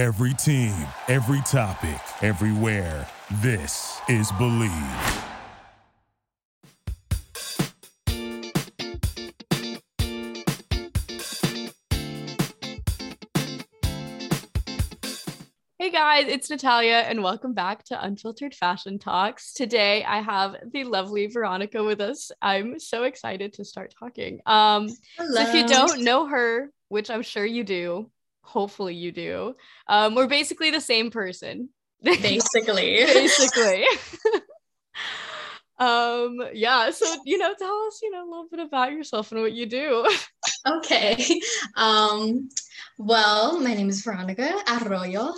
Every team, every topic, everywhere. This is Believe. Hey guys, it's Natalia, and welcome back to Unfiltered Fashion Talks. Today, I have the lovely Veronica with us. I'm so excited to start talking. Um, so if you don't know her, which I'm sure you do, hopefully you do, um, we're basically the same person. basically, basically. um, yeah. So you know, tell us, you know, a little bit about yourself and what you do. okay. Um, well, my name is Veronica Arroyo.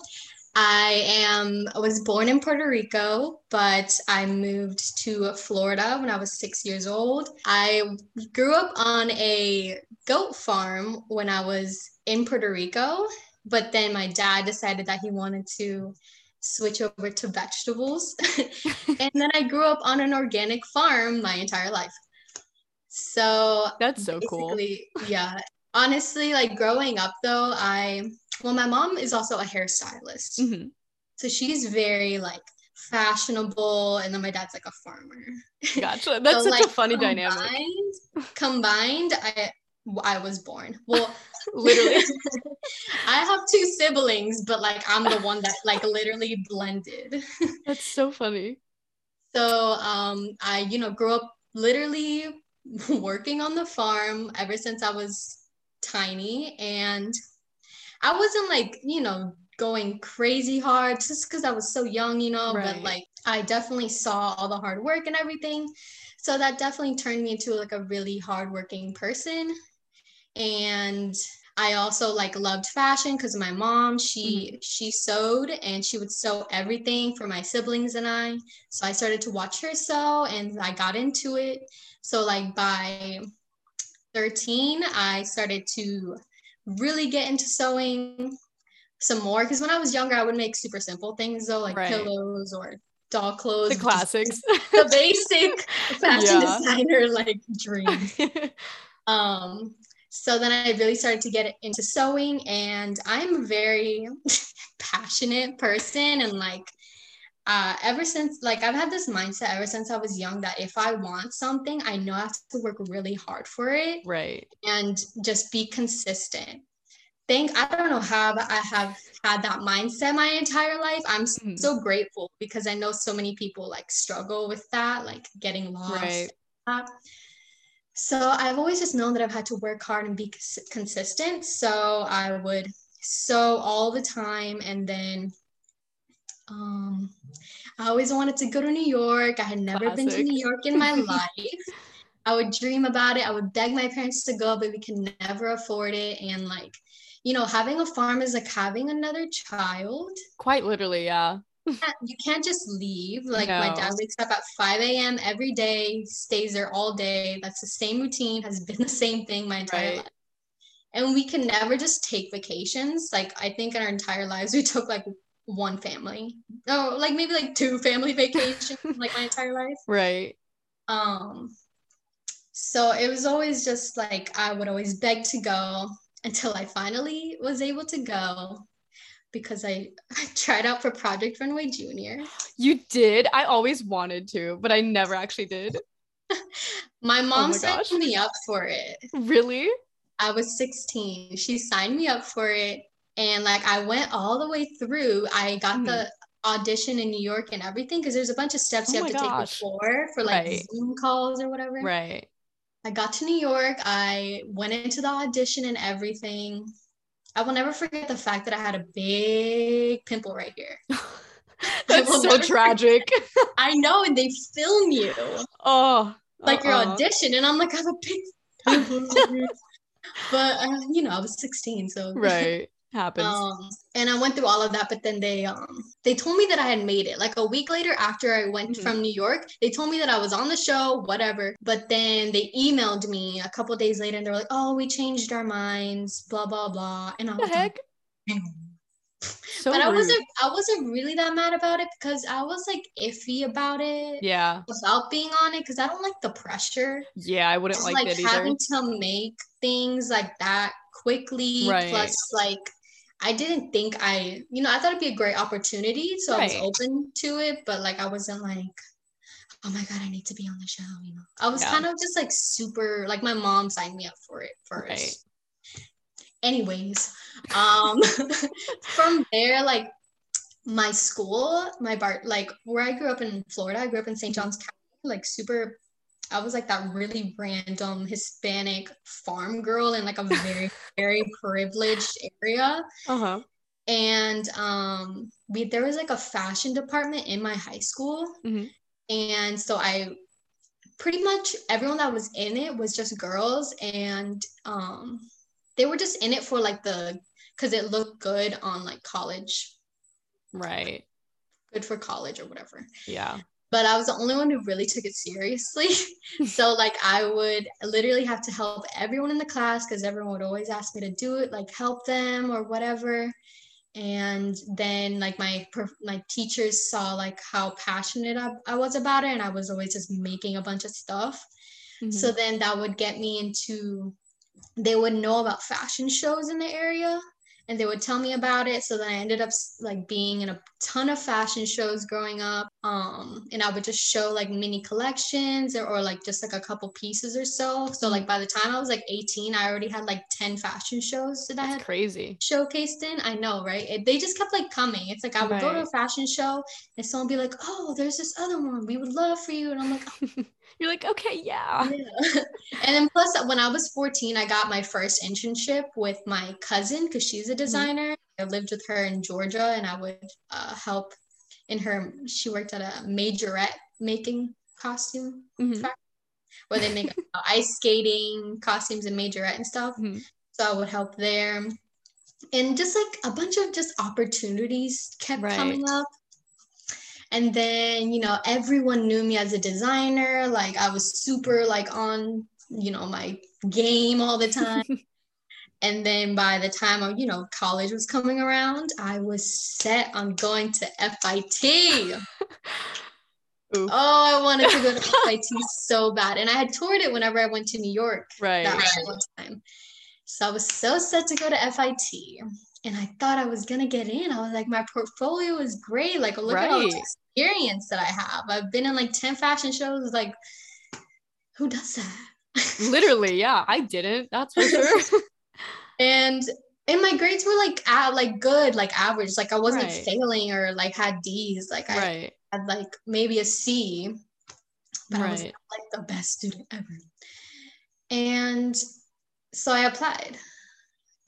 I am I was born in Puerto Rico, but I moved to Florida when I was six years old. I grew up on a goat farm when I was in Puerto Rico, but then my dad decided that he wanted to switch over to vegetables. and then I grew up on an organic farm my entire life. So that's so cool. Yeah. Honestly, like growing up though, I well, my mom is also a hairstylist. Mm-hmm. So she's very like fashionable and then my dad's like a farmer. Gotcha. That's so, such like, a funny combined, dynamic. Combined, I I was born. Well, literally. I have two siblings, but like I'm the one that like literally blended. That's so funny. So um I, you know, grew up literally working on the farm ever since I was tiny and I wasn't like, you know, going crazy hard just because I was so young, you know, right. but like I definitely saw all the hard work and everything. So that definitely turned me into like a really hardworking person. And I also like loved fashion because my mom, she mm-hmm. she sewed and she would sew everything for my siblings and I. So I started to watch her sew and I got into it. So like by 13, I started to really get into sewing some more because when I was younger, I would make super simple things though, like right. pillows or doll clothes. The classics. the basic fashion yeah. designer like dream. um, so then I really started to get into sewing, and I'm a very passionate person, and like uh, ever since like I've had this mindset ever since I was young that if I want something, I know I have to work really hard for it. Right. And just be consistent. Think I don't know how but I have had that mindset my entire life. I'm mm-hmm. so grateful because I know so many people like struggle with that, like getting lost. Right. So I've always just known that I've had to work hard and be cons- consistent. So I would sew all the time and then um, I always wanted to go to New York. I had never Classic. been to New York in my life. I would dream about it. I would beg my parents to go, but we can never afford it. And like, you know, having a farm is like having another child. Quite literally, yeah. you can't just leave. Like no. my dad wakes up at 5 a.m. every day, stays there all day. That's the same routine, has been the same thing my entire right. life. And we can never just take vacations. Like I think in our entire lives we took like one family. Oh, like maybe like two family vacations like my entire life. Right. Um so it was always just like I would always beg to go until I finally was able to go because I, I tried out for Project Runway Junior. You did? I always wanted to, but I never actually did. my mom oh my signed gosh. me up for it. Really? I was 16. She signed me up for it and like I went all the way through. I got mm. the audition in New York and everything because there's a bunch of steps oh you have to gosh. take before for like right. Zoom calls or whatever. Right. I got to New York. I went into the audition and everything. I will never forget the fact that I had a big pimple right here. That's so tragic. I know, and they film you. Oh, like uh-uh. your audition, and I'm like, I have a big pimple. but uh, you know, I was 16, so right happens. Um, and I went through all of that, but then they um they told me that I had made it. Like a week later, after I went mm-hmm. from New York, they told me that I was on the show, whatever. But then they emailed me a couple days later, and they're like, "Oh, we changed our minds, blah blah blah." And I was the heck. Like, so but rude. I wasn't I wasn't really that mad about it because I was like iffy about it. Yeah. About being on it because I don't like the pressure. Yeah, I wouldn't like, like it either. having to make things like that quickly. Right. Plus, like I didn't think I, you know, I thought it'd be a great opportunity. So Right. I was open to it, but like I wasn't like, oh my God, I need to be on the show, you know. I was Yeah. kind of just like super like my mom signed me up for it first. Right. Anyways, um from there, like my school, my bar like where I grew up in Florida, I grew up in St. John's County, like super I was like that really random Hispanic farm girl in like a very, very privileged area Uh-huh. and um we there was like a fashion department in my high school Mhm. and so i pretty much everyone that was in it was just girls and um they were just in it for like the because it looked good on like college Right. good for college or whatever Yeah. But I was the only one who really took it seriously. so like I would literally have to help everyone in the class because everyone would always ask me to do it, like help them or whatever. And then like my my teachers saw like how passionate I, I was about it, and I was always just making a bunch of stuff. Mhm. So then that would get me into they would know about fashion shows in the area and they would tell me about it. So then I ended up like being in a ton of fashion shows growing up. Um, and I would just show like mini collections or, or like just like a couple pieces or so. So like by the time I was like 18, I already had like 10 fashion shows that I had crazy. showcased in. I know, right? It, they just kept like coming. It's like I would go to a fashion show and someone would be like, "Oh, there's this other one. We would love for you." And I'm like, You're like, okay, yeah. yeah. and then plus when I was 14, I got my first internship with my cousin because she's a designer. I lived with her in Georgia and I would uh, help in her she worked at a majorette making costume Mhm. where they make uh, ice skating costumes and majorette and stuff. Mhm. So I would help there. And just like a bunch of just opportunities kept Right. coming up. And then, you know, everyone knew me as a designer. Like I was super like on, you know, my game all the time. and then by the time of, you know, college was coming around, I was set on going to FIT. Oof. Oh, I wanted to go to FIT so bad. And I had toured it whenever I went to New York Right. that time. So I was so set to go to FIT. And I thought I was gonna get in. I was like, my portfolio is great. Like, look at all Right. Experience that I have. I've been in like 10 fashion shows. Like, who does that? Literally, yeah. I didn't. That's for sure. and and my grades were like at like good, like average. Like I wasn't Right. failing or like had D's. Like I right. had like maybe a C, but I was like the best student ever. And so I applied.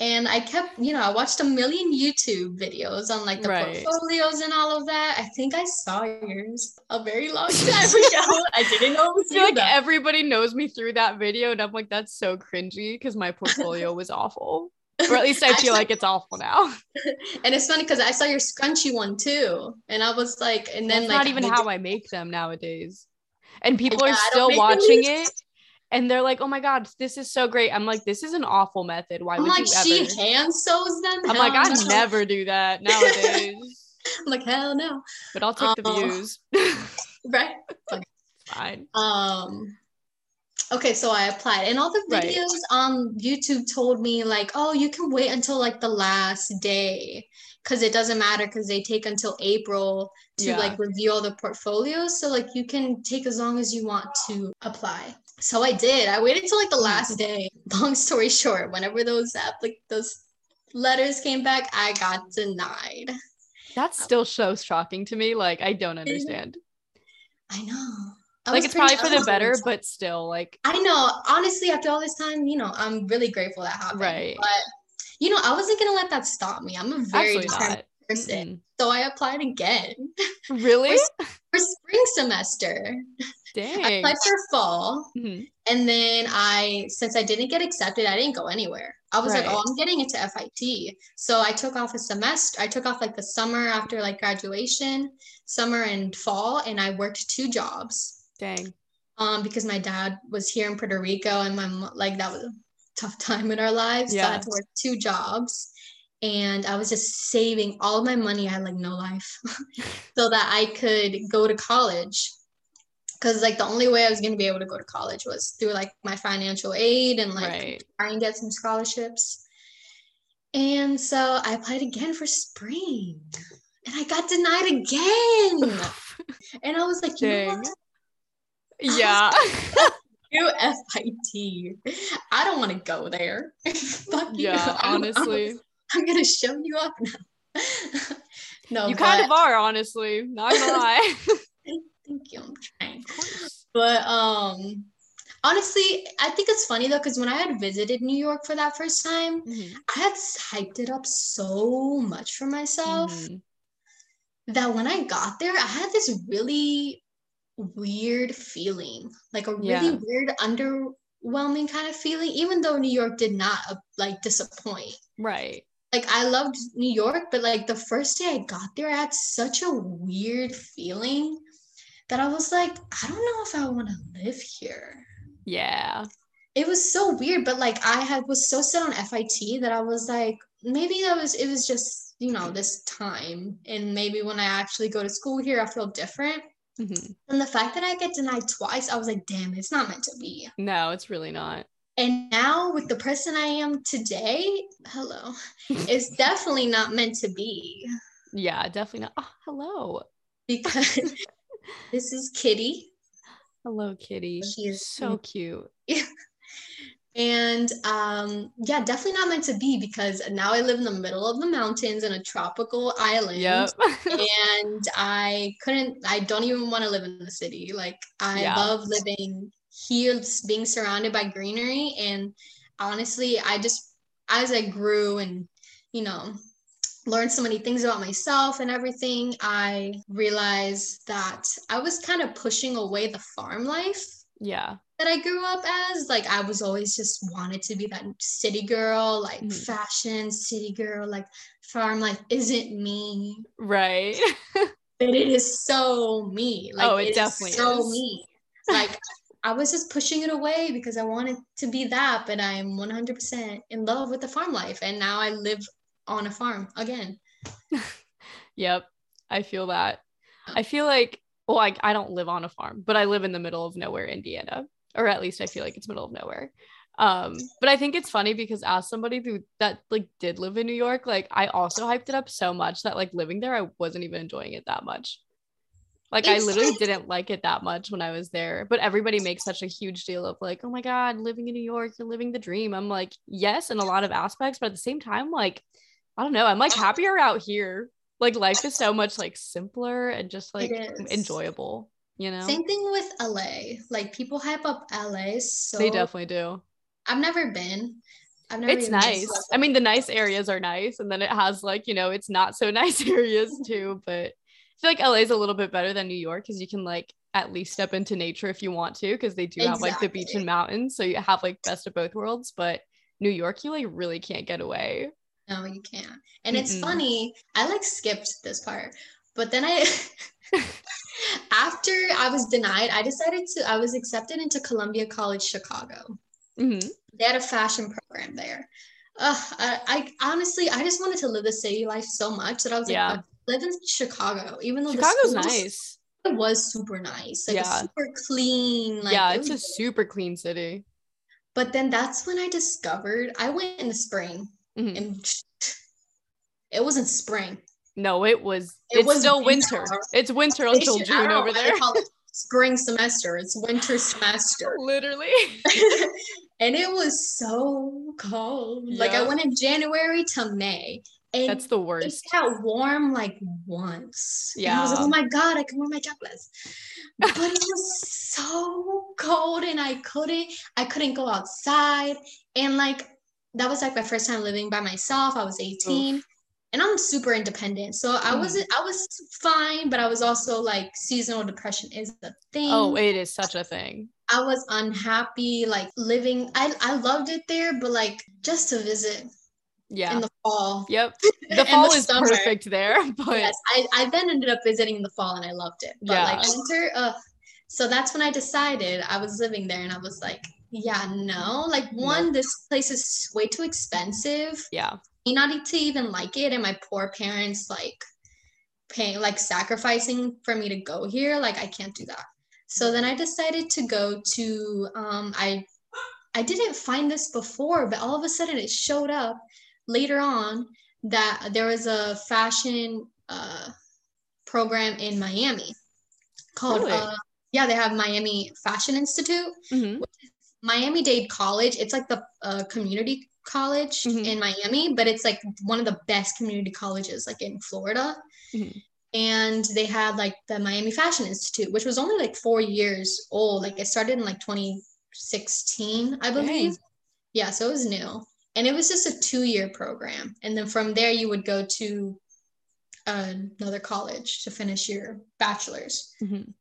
And I kept, you know, I watched a million YouTube videos on like the Right. portfolios and all of that. I think I saw yours a very long time ago. I didn't know it was I feel like though. everybody knows me through that video, and I'm like, that's so cringy because my portfolio was awful. Or at least I feel like it's awful now. And it's funny because I saw your scrunchy one too. And I was like, and then That's like not even I how did- I make them nowadays. And people Yeah, are still watching it and they're like, oh my God, this is so great. I'm like, this is an awful method. Why would you? I'm would like, you she ever? hand sews them. I'm like, I no. never do that nowadays. I'm like, hell no. but I'll take the Oh. views. Right. Fine. um okay so i applied and all the Right. videos on youtube told me like oh you can wait until like the last day because it doesn't matter because they take until april to Yeah. like review all the portfolios so like you can take as long as you want to apply so i did i waited till like the hmm. last day long story short whenever those app like those letters came back i got denied That's uh, still so shocking to me. Like, I don't understand. i know I Like, it's probably for the better, but still, like, I know. Honestly, after all this time, you know, I'm really grateful that happened. Right. But you know, I wasn't gonna let that stop me. I'm a very determined person. So I applied again. Really? for spring semester. I Dang. applied for fall. Mhm. And then I, since I didn't get accepted, I didn't go anywhere. I was like, oh, I'm getting into FIT. So I took off a semester. I took off like the summer after like graduation, summer and fall, and I worked two jobs. Dang. um because my dad was here in Puerto Rico and my like that was a tough time in our lives so I Yeah. had to work two jobs and I was just saving all my money I had like no life so that I could go to college because like the only way I was going to be able to go to college was through like my financial aid and like right. try and get some scholarships And so I applied again for spring and I got denied again. and I was like, you know what? Yeah. Do FIT. I don't want to go there. Fuck you. yeah, I'm- honestly. I'm, I'm gonna show you up now. no, you kind of are, honestly. Not gonna lie. Thank you. I'm trying. But um honestly, I think it's funny though, because when I had visited New York for that first time, Mhm. I had hyped it up so much for myself Mhm. that when I got there, I had this really weird feeling, like a really Yeah. weird underwhelming kind of feeling, even though New York did not uh, like disappoint. Right. Like I loved New York, but like the first day I got there, I had such a weird feeling that I was like, I don't know if I want to live here. Yeah. It was so weird, but like I had was so set on FIT that I was like, maybe that was it was just, you know, this time. And maybe when I actually go to school here, I feel different. Mhm. And the fact that I get denied twice, I was like, damn, it's not meant to be. No, it's really not. And now with the person I am today, hello, it's definitely not meant to be Yeah, definitely not. Oh, hello. because this is Kitty. Hello, kitty. She is so cute. And um, yeah, definitely not meant to be because now I live in the middle of the mountains in a tropical island. Yep. and I couldn't, I don't even want to live in the city. Like, I Yeah. love living here, being surrounded by greenery. And honestly, I just, as I grew and, you know, learned so many things about myself and everything, I realized that I was kind of pushing away the farm life yeah. that I grew up as. Like I was always just wanted to be that city girl, like Mhm. fashion city girl, like farm life isn't me, Right. but it is so me. Like Oh, it is definitely is so is. me. Like I was just pushing it away because I wanted to be that, but I'm 100% in love with the farm life, and now I live on a farm again. Yep. I feel that. I feel like, well, I, I don't live on a farm, but I live in the middle of nowhere, Indiana, or at least I feel like it's middle of nowhere. Um, but I think it's funny because as somebody who that like did live in New York, like I also hyped it up so much that like living there, I wasn't even enjoying it that much. Like I literally didn't like it that much when I was there. But everybody makes such a huge deal of like, oh my God, living in New York, you're living the dream. I'm like, yes, in a lot of aspects, but at the same time, like, I don't know, I'm like happier out here. Like life is so much like simpler and just like enjoyable, you know? Same thing with LA. Like people hype up LA so they definitely do. I've never been. I've never It's nice. I mean, the nice areas are nice, and then it has like, you know, it's not so nice areas too. But I feel like LA is a little bit better than New York because you can like at least step into nature if you want to, because they do have like the beach and mountains. So you have like best of both worlds. But New York, you like really can't get away. No, you can't. And it's Mm-mm. funny, I like skipped this part, but then I, after I was denied, I decided to, I was accepted into Columbia College Chicago. Mhm. They had a fashion program there. Uh, I, I honestly, I just wanted to live the city life so much that I was like, Yeah. "I live in Chicago, even though Chicago's the nice. It was super nice, like Yeah. super clean. Like, yeah, it it's a was- super clean city. But then that's when I discovered I went in the spring, Mhm. and it wasn't spring. No, it was. It it's was still winter. winter. It's winter until should- June over there. spring semester. It's winter semester. Literally. and it was so cold. Like I went in January to May. And That's the worst. it got warm like once. And I was like, Yeah. oh my God, I can wear my jackets. But it was so cold and I couldn't, I couldn't go outside. And like that was like my first time living by myself. I was 18 and I'm super independent. So I Mhm. wasn't I was fine, but I was also like seasonal depression is the thing. Oh, it is such a thing. I was unhappy, like living. I I loved it there, but like just to visit Yeah. in the fall. Yep. The fall is summer. perfect there, but Yes, I, I then ended up visiting in the fall and I loved it. But Yeah. like winter, uh, so that's when I decided I was living there and I was like, yeah, no. Like one, this place is way too expensive. yeah. Me not to even like it, and my poor parents like paying like sacrificing for me to go here. Like I can't do that. So then I decided to go to um I I didn't find this before, but all of a sudden it showed up. later on that there was a fashion uh, program in Miami called Really? uh, yeah they have Miami Fashion Institute Mhm. Miami Dade College it's like the uh, community college Mhm. in Miami but it's like one of the best community colleges like in Florida Mhm. and they had like the Miami Fashion Institute which was only like 4 years old like it started in like 2016 I believe Dang. yeah so it was new and it was just a 2 year program and then from there you would go to another college to finish your bachelor's Mhm.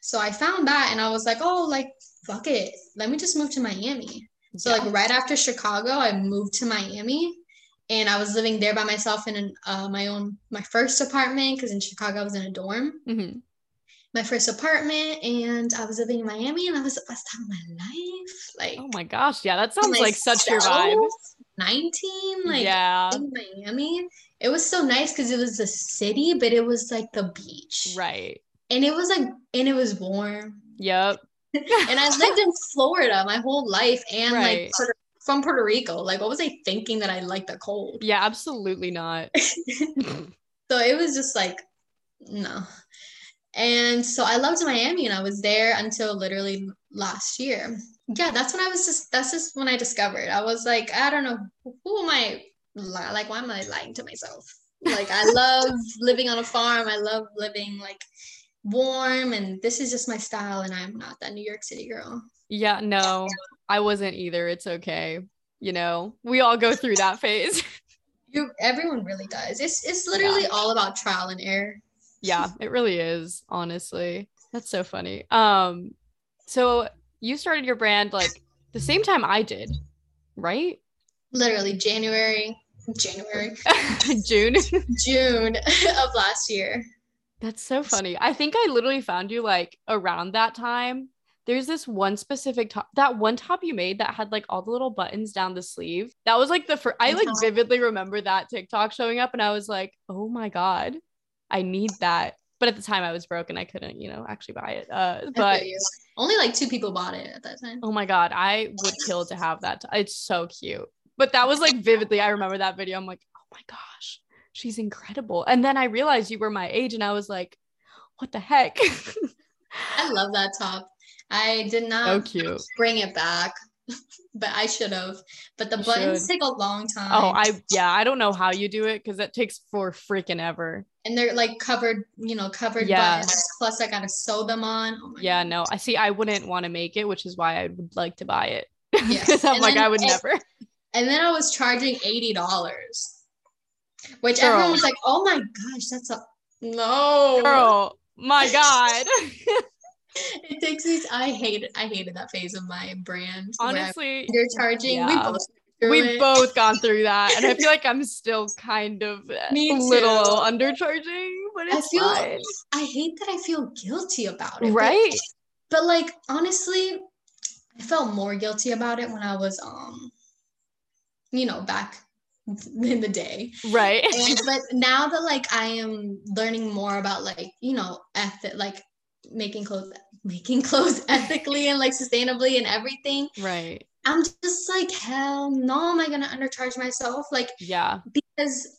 so I found that and I was like, oh, like, fuck it. Let me just move to Miami. So, Yeah. like, right after Chicago, I moved to Miami and I was living there by myself in an, uh, my own, my first apartment because in Chicago I was in a dorm. Mhm. My first apartment and I was living in Miami and I was the best time of my life. Like, Oh my gosh. Yeah, that sounds like such your vibe. 19, like, yeah. in Miami. It was so nice because it was the city, but it was like the beach. Right. And it was like, and it was warm. Yep. and I lived in Florida my whole life and Right. like Puerto, from Puerto Rico. Like, what was I thinking that I liked the cold? Yeah, absolutely not. So it was just like, no. And so I loved Miami and I was there until literally last year. Yeah, that's when I was just, that's just when I discovered. I was like, I don't know, who am I? Like, why am I lying to myself? Like, I love living on a farm. I love living like warm, and this is just my style. And I'm not that New York City girl. Yeah, no, I wasn't either. It's okay. You know, we all go through that phase. You, everyone really does. It's it's literally all about trial and error. yeah, it really is, honestly. That's so funny. Um, so you started your brand like the same time I did, right? Literally January, January, June. June of last year. That's so funny. I think I literally found you like around that time. There's this one specific top, that one top you made that had like all the little buttons down the sleeve. That was like the first, I like Uh-huh. vividly remember that TikTok showing up and I was like, oh my God, I need that. But at the time I was broke and I couldn't, you know, actually buy it. Uh, but only like two people bought it at that time. oh my God, I would kill to have that. t- It's so cute. But that was like vividly, I remember that video. I'm like, oh my gosh, she's incredible. And then I realized you were my age and I was like, what the heck? I love that top. I did so not cute. bring it back, but I should have. But the You buttons should. take a long time. Oh, I yeah, I don't know how you do it because it takes for freaking ever. and they're like covered, you know, covered Yeah. buttons. Plus, I gotta sew them on. Oh my Yeah, God. no, I see. I wouldn't want to make it, which is why I would like to buy it. Because I'm And like, then I would it- never. And then I was charging eighty dollars, which Girl. everyone was like, "Oh my gosh, that's a no." Girl, my God. It takes me. I hated. I hated that phase of my brand. Honestly, you're charging. undercharging. We both. we've it. both gone through that, and I feel like I'm still kind of a little undercharging, but I it's feel- fine. I hate that I feel guilty about it. but- Right? But, like honestly, I felt more guilty about it when I was um, you know, back in the day. Right. And but now that like I am learning more about like, you know, ethic like making clothes making clothes ethically and like sustainably and everything, right. I'm just like, hell no, am I gonna undercharge myself? Like Yeah. because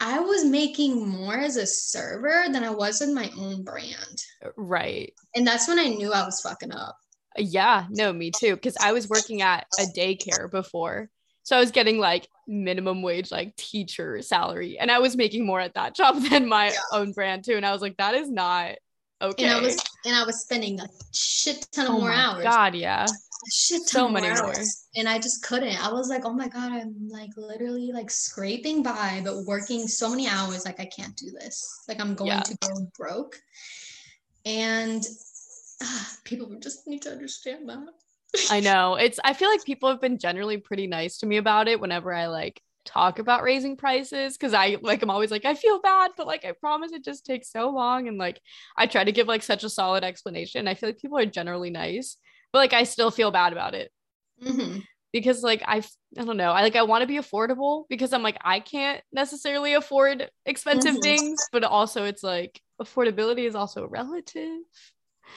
I was making more as a server than I was in my own brand. Uh, right. And that's when I knew I was fucking up. Uh, yeah, no, me too. Because I was working at a daycare before. So I was getting like minimum wage, like teacher salary. And I was making more at that job than my Yeah. own brand too. And I was like, that is not okay. And I was and I was spending a shit ton of oh more my hours. God, yeah. A shit ton So of many more more. hours. And I just couldn't. I was like, oh my God, I'm like literally like scraping by, but working so many hours. Like I can't do this. Like I'm going Yeah. to go broke. And ah, people just need to understand that. I know. It's I feel like people have been generally pretty nice to me about it whenever I like talk about raising prices because I like I'm always like I feel bad but like I promise it just takes so long and like I try to give like such a solid explanation. I feel like people are generally nice but like I still feel bad about it Mhm. because like I I don't know. I like I want to be affordable because I'm like I can't necessarily afford expensive Mhm. things but also it's like affordability is also relative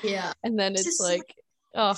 Yeah. and then It's it's just- like oh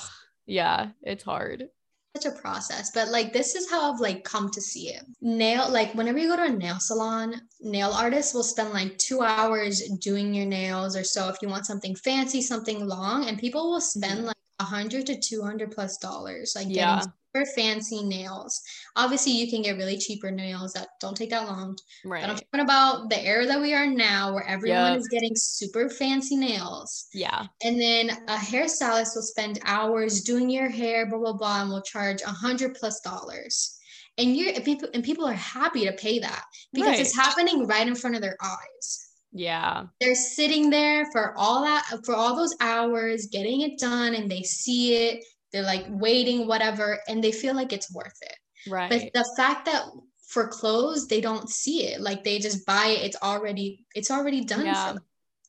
yeah it's hard such a process but like this is how i've like come to see it nail like whenever you go to a nail salon nail artists will spend like two hours doing your nails or so if you want something fancy something long and people will spend mm-hmm. like 100 to 200 plus dollars like yeah. getting super fancy nails obviously you can get really cheaper nails that don't take that long right but i'm talking about the era that we are now where everyone yep. is getting super fancy nails yeah and then a hairstylist will spend hours doing your hair blah blah blah and will charge a 100 plus dollars and you people and people are happy to pay that because right. it's happening right in front of their eyes yeah. They're sitting there for all that for all those hours getting it done and they see it. They're like waiting whatever and they feel like it's worth it. Right. But the fact that for clothes they don't see it like they just buy it it's already it's already done yeah.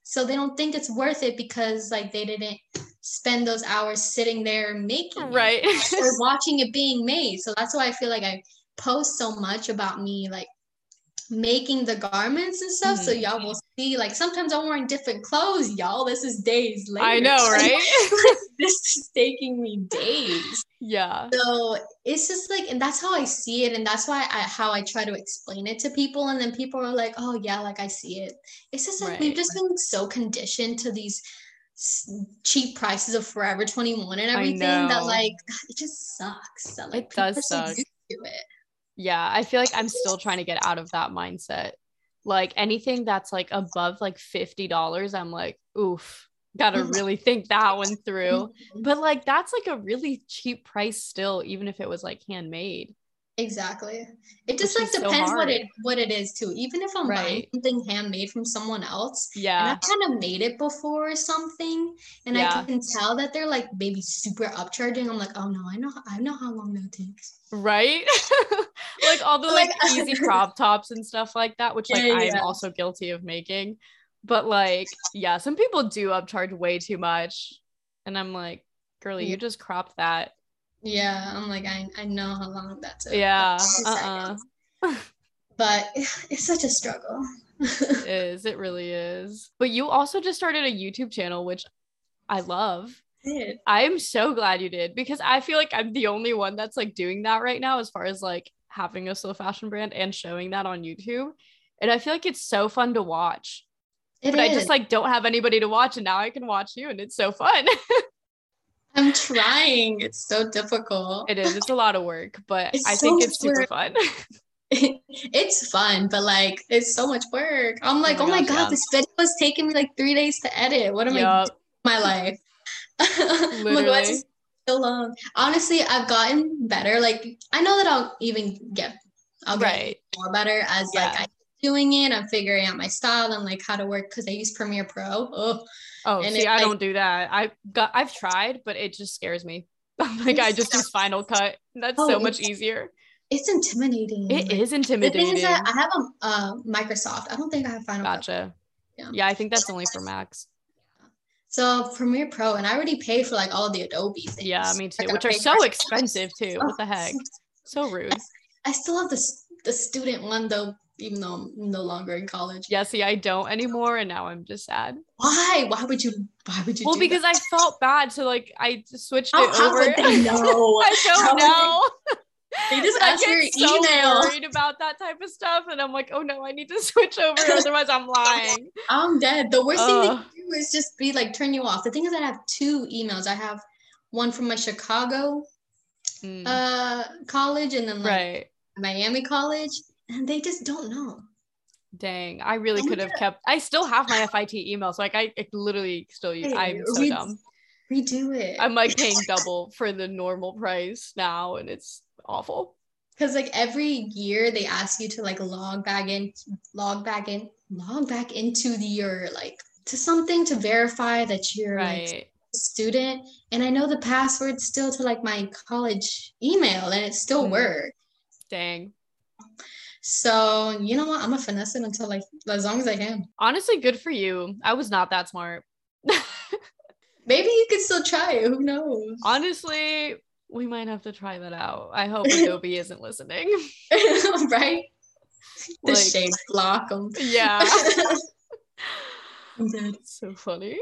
so they don't think it's worth it because like they didn't spend those hours sitting there making right or watching it being made so that's why i feel like i post so much about me like making the garments and stuff. Mm-hmm. So y'all will see, like sometimes I'm wearing different clothes, y'all. This is days later. I know, right? this is taking me days. Yeah. So it's just like, and that's how I see it, and that's why I how I try to explain it to people, and then people are like, "Oh yeah, like I see it." It's just like right. we've just been so conditioned to these cheap prices of Forever 21 and everything that like it just sucks. That, like, it does suck. It yeah i feel like i'm still trying to get out of that mindset. Like anything that's like above like $50 i'm like oof gotta really think that one through. Mm-hmm. but like that's like a really cheap price still even if it was like handmade Exactly. It just Which like depends so what it what it is too. Even if I'm right. buying something handmade from someone else, yeah, and I've kind of made it before or something, and yeah. I can tell that they're like maybe super upcharging. I'm like, oh no, I know, I know how long that takes. Right. like all the like, like easy crop tops and stuff like that, which like yeah, I'm yeah. also guilty of making. But like, yeah, some people do upcharge way too much, and I'm like, girly, you mm. just cropped that yeah, I'm like, I, I know how long that took. Yeah. Uh-uh. but it's such a struggle. it is. It really is. But you also just started a YouTube channel, which I love. I, I am so glad you did because I feel like I'm the only one that's like doing that right now as far as like having a slow fashion brand and showing that on YouTube. And I feel like it's so fun to watch. It but is. I just like don't have anybody to watch and now I can watch you and it's so fun. I'm trying. It's so difficult. It is. It's a lot of work, but it's I so think it's super fun. it's fun, but like it's so much work. I'm oh like, oh my, oh my god, yeah. this video is taking me like three days to edit. What am yep. I doing my life? Oh Literally. like, so long. Honestly, I've gotten better. Like I know that I'll even get I'll get right. more better as yeah. like I doing it. I'm figuring out my style and like how to work because I use Premiere Pro. Oh, oh and see, I like, don't do that. I got I've tried, but it just scares me. like I just use Final Cut. That's oh, so much easier. It's intimidating. It like, is intimidating. The thing is that I have a uh, Microsoft. I don't think I have Final gotcha. Cut. Yeah. yeah, I think that's only for Macs. So Premiere Pro, and I already paid for like all the Adobe things. Yeah, me too. Which are so expensive too. What the heck? So rude. I, I still have this the student one though even though I'm no longer in college. Yeah, see, I don't anymore, and now I'm just sad. Why? Why would you? Why would you? Well, because that? I felt bad, so like I switched how, it how over. Would they know? I don't how know. They, they just ask your so email. Worried about that type of stuff, and I'm like, oh no, I need to switch over, otherwise I'm lying. I'm dead. The worst thing they do is just be like turn you off. The thing is, I have two emails. I have one from my Chicago mm. uh college, and then like right. Miami college and they just don't know. Dang, I really could have kept. I still have my FIT email, so like I, I literally still use. I'm so dumb. Redo it. I'm like paying double for the normal price now, and it's awful. Because like every year they ask you to like log back in, log back in, log back into the your like to something to verify that you're right. like a student. And I know the password still to like my college email, and it still mm. works. Dang. So you know what? I'm gonna finesse it until like as long as I can. Honestly, good for you. I was not that smart. Maybe you could still try it. Who knows? Honestly, we might have to try that out. I hope Adobe isn't listening. right? The like, shade block them. Yeah. so funny.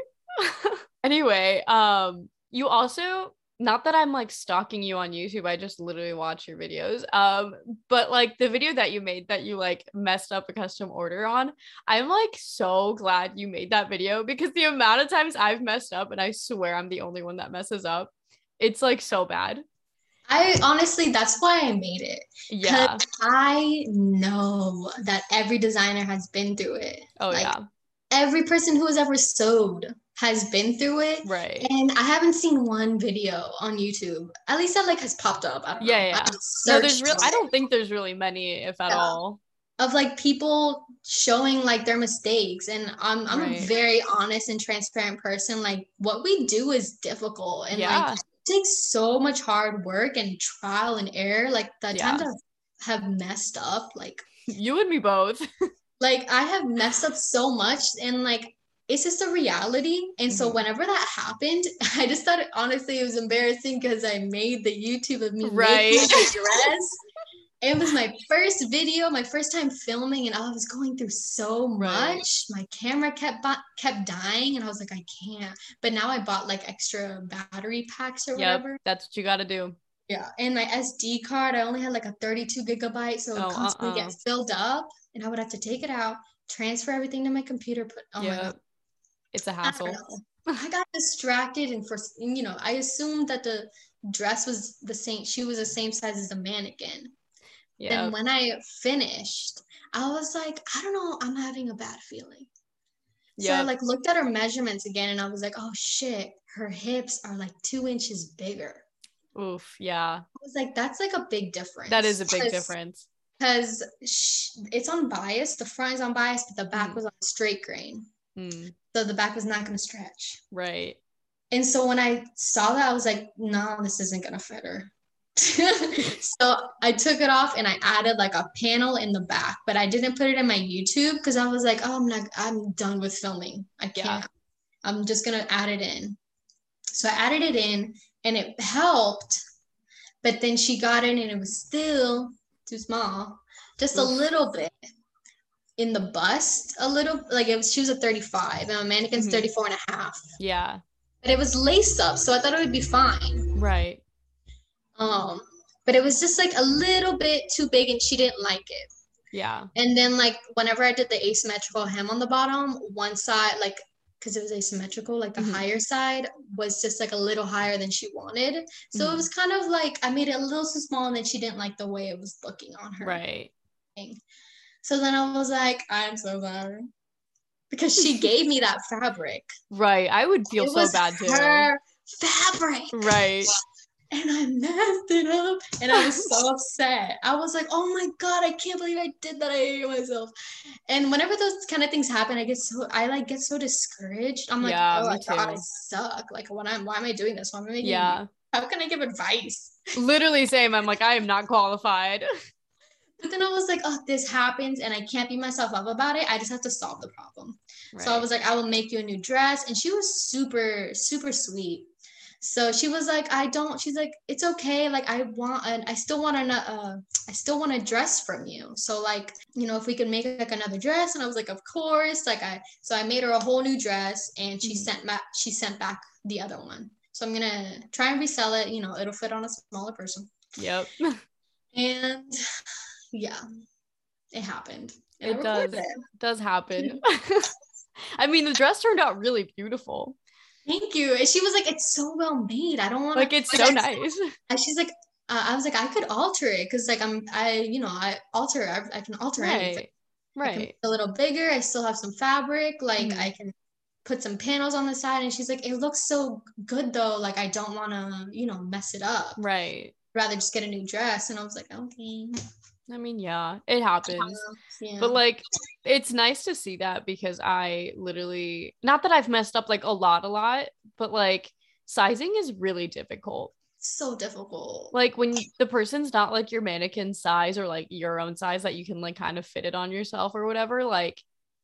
anyway, um, you also not that I'm like stalking you on YouTube, I just literally watch your videos. Um, but like the video that you made that you like messed up a custom order on, I'm like so glad you made that video because the amount of times I've messed up, and I swear I'm the only one that messes up, it's like so bad. I honestly, that's why I made it. Yeah. I know that every designer has been through it. Oh, like, yeah. Every person who has ever sewed has been through it. Right. And I haven't seen one video on YouTube. At least that like has popped up. I Yeah, yeah. I No, there's real. I don't think there's really many, if at Yeah. all. of like people showing like their mistakes and I'm I'm Right. a very honest and transparent person like what we do is difficult and Yeah. like it takes so much hard work and trial and error like the Yeah. times I have messed up like You and me both. like I have messed up so much and like it's just a reality and so Mhm. whenever that happened I just thought honestly it was embarrassing because I made the YouTube of me Right. making the dress it was my first video, my first time filming, and I was going through so Right. much. My camera kept bu- kept dying, and I was like, I can't. But now I bought like extra battery packs or Yep. whatever. That's what you got to do. Yeah, and my SD card, I only had like a 32 gigabyte, so it Oh, would constantly uh-uh. get filled up, and I would have to take it out, transfer everything to my computer. Put oh my god, It's a hassle. know. I got distracted, and for you know, I assumed that the dress was the same. She was the same size as the mannequin. Yeah. Then when I finished, I was like, I don't know, I'm having a bad feeling. So I like looked at her measurements again and I was like, oh shit, her hips are like two inches bigger. Oof. Yeah. I was like, that's like a big difference. That is a big difference. Because it's on bias. The front is on bias, but the back Mhm. was on straight grain. Mm, So the back was not going to stretch. right. And so when I saw that, I was like, no, this isn't going to fit her. so I took it off and I added like a panel in the back, but I didn't put it in my YouTube because I was like, oh, I'm not, I'm done with filming. I Yeah. can't. I'm just gonna add it in. So I added it in and it helped, but then she got in and it was still too small, just a little bit in the bust, a little like it was she was a 35 and my mannequin's Mhm. 34 and a half. Yeah. But it was laced up, so I thought it would be fine. Right. Um, but it was just like a little bit too big and she didn't like it. Yeah. And then like whenever I did the asymmetrical hem on the bottom, one side like because it was asymmetrical, like the Mhm. higher side was just like a little higher than she wanted. So Mhm. it was kind of like I made it a little too small and then she didn't like the way it was looking on her. Right. So then I was like, I'm so sorry. Because she gave me that fabric. Right. I would feel it so bad too. her fabric. Right. and I messed it up and I was so upset. I was like, oh my God, I can't believe I did that. I hate myself. And whenever those kind of things happen, I get so I like get so discouraged. I'm like, Yeah, oh my God, I suck. Like when I'm why am I doing this? Why am I making Yeah. how can I give advice? Literally same. I'm like, I am not qualified. But then I was like, oh, this happens and I can't beat myself up about it. I just have to solve the problem. So I was like, I will make you a new dress. And she was super, super sweet. So she was like, I don't, she's like, it's okay. Like, I want, an, I still want an, uh, I still want a dress from you. So like, you know, if we could make like another dress. And I was like, of course. Like I, so I made her a whole new dress and she Mhm. sent back, she sent back the other one. So I'm going to try and resell it. You know, it'll fit on a smaller person. Yep. And yeah, it happened. And It does. it. Does happen. I mean, the dress turned out really beautiful. Thank you. And she was like, it's so well made. I don't want Like it's so nice. And she's like, uh, I was like, I could alter it because like I'm, I, you know, I alter, I, I can alter anything. Right. I can Right. a little bigger. I still have some fabric. Like Mhm. I can put some panels on the side. And she's like, it looks so good though. Like I don't want to, you know, mess it up. Right. Rather just get a new dress. And I was like, okay. I mean, yeah, it happens. Yeah. But like it's nice to see that because I literally not that I've messed up like a lot, a lot, but like sizing is really difficult. so difficult. Like when you- the person's not like your mannequin size or like your own size that you can like kind of fit it on yourself or whatever, like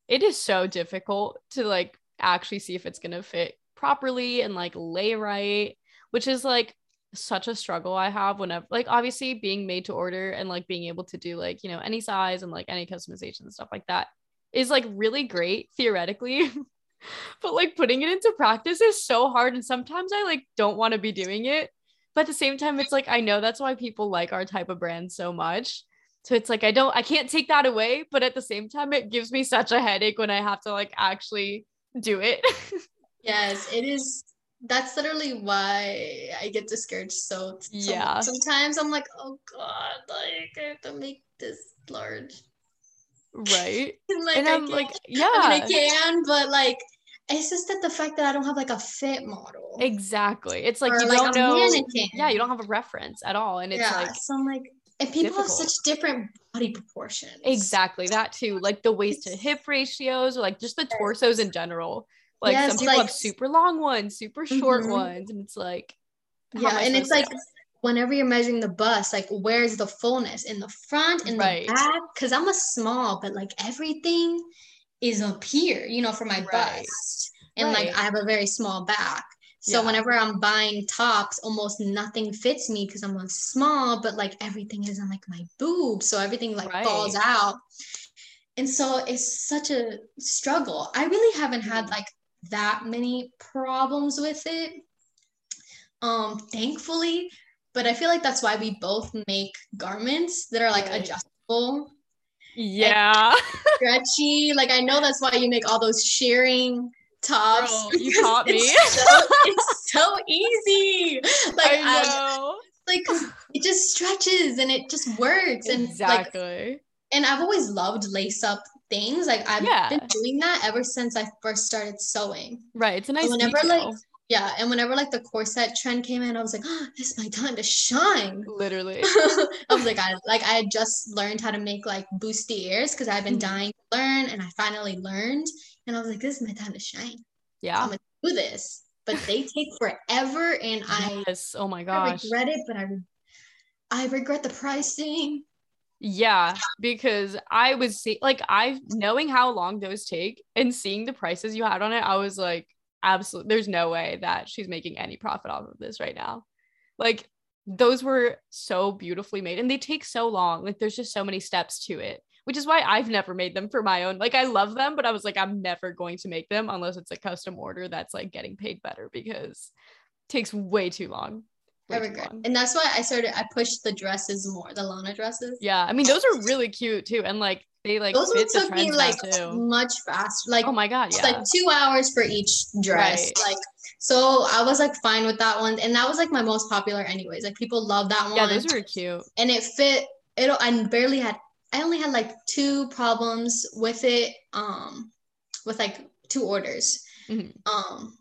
it is so difficult to like actually see if it's gonna fit properly and like lay right, which is like such a struggle I have whenever like obviously being made to order and like being able to do like you know any size and like any customization and stuff like that is like really great theoretically but like putting it into practice is so hard and sometimes I like don't want to be doing it but at the same time, it's like I know that's why people like our type of brand so much. So it's like I don't I can't take that away, but at the same time, it gives me such a headache when I have to like actually do it. yes, it is that's literally why I get discouraged. So, so yeah, sometimes I'm like, oh god, like I have to make this large, right? like, and I'm like, yeah, I mean, I can, but like, it's just that the fact that I don't have like a fit model. exactly. It's like or, you like, don't know. mannequin. Yeah, you don't have a reference at all, and it's yeah, like so I'm like, and people have such different body proportions. exactly that too, like the waist to hip ratios, or like just the torsos in general. Like Yes, some people like- have super long ones, super short Mhm. ones, and it's like, Yeah, and it's like whenever you're measuring the bust, like where's the fullness in the front and Right. the back? Because I'm a small, but like everything is up here, you know, for my Right. bust. And like I have a very small back. So Yeah. whenever I'm buying tops, almost nothing fits me because I'm a small, but like everything is in like my boobs. So everything like falls out. And so it's such a struggle. I really haven't had Mhm. like that many problems with it. Um, thankfully, but I feel like that's why we both make garments that are like Right. adjustable, yeah, stretchy. Like I know that's why you make all those shirring tops. Girl, you because taught me. It's so, it's so easy. Like I I know like 'cause it just stretches and it just works and like and I've always loved lace up things. Like I've Yeah. been doing that ever since I first started sewing. right, it's a nice whenever, detail. like, Yeah, and whenever like the corset trend came in, I was like, oh, this is my time to shine. literally. I was like, I like I had just learned how to make like bustiers because I've been Mhm. dying to learn, and I finally learned. And I was like, this is my time to shine. Yeah. I'm gonna do this. But they take forever, and I, yes. Oh my I regret it. But I, I regret the pricing. Yeah, because I was see- like, I knowing how long those take and seeing the prices you had on it, I was like, absolutely, there's no way that she's making any profit off of this right now. Like, those were so beautifully made and they take so long. Like, there's just so many steps to it, which is why I've never made them for my own. Like, I love them, but I was like, I'm never going to make them unless it's a custom order that's like getting paid better because it takes way too long. I regret, and that's why I started. I pushed the dresses more, the Lana dresses. Yeah, I mean those are really cute too, and like they like Those fit took me like too. much faster. Like Oh my god, it's yeah, like two hours for each dress. Right. Like so I was like fine with that one. And that was like my most popular anyways. Like people love that one. yeah, those were cute. and it fit it I barely had I only had like two problems with it, um, with like two orders. Mhm. Um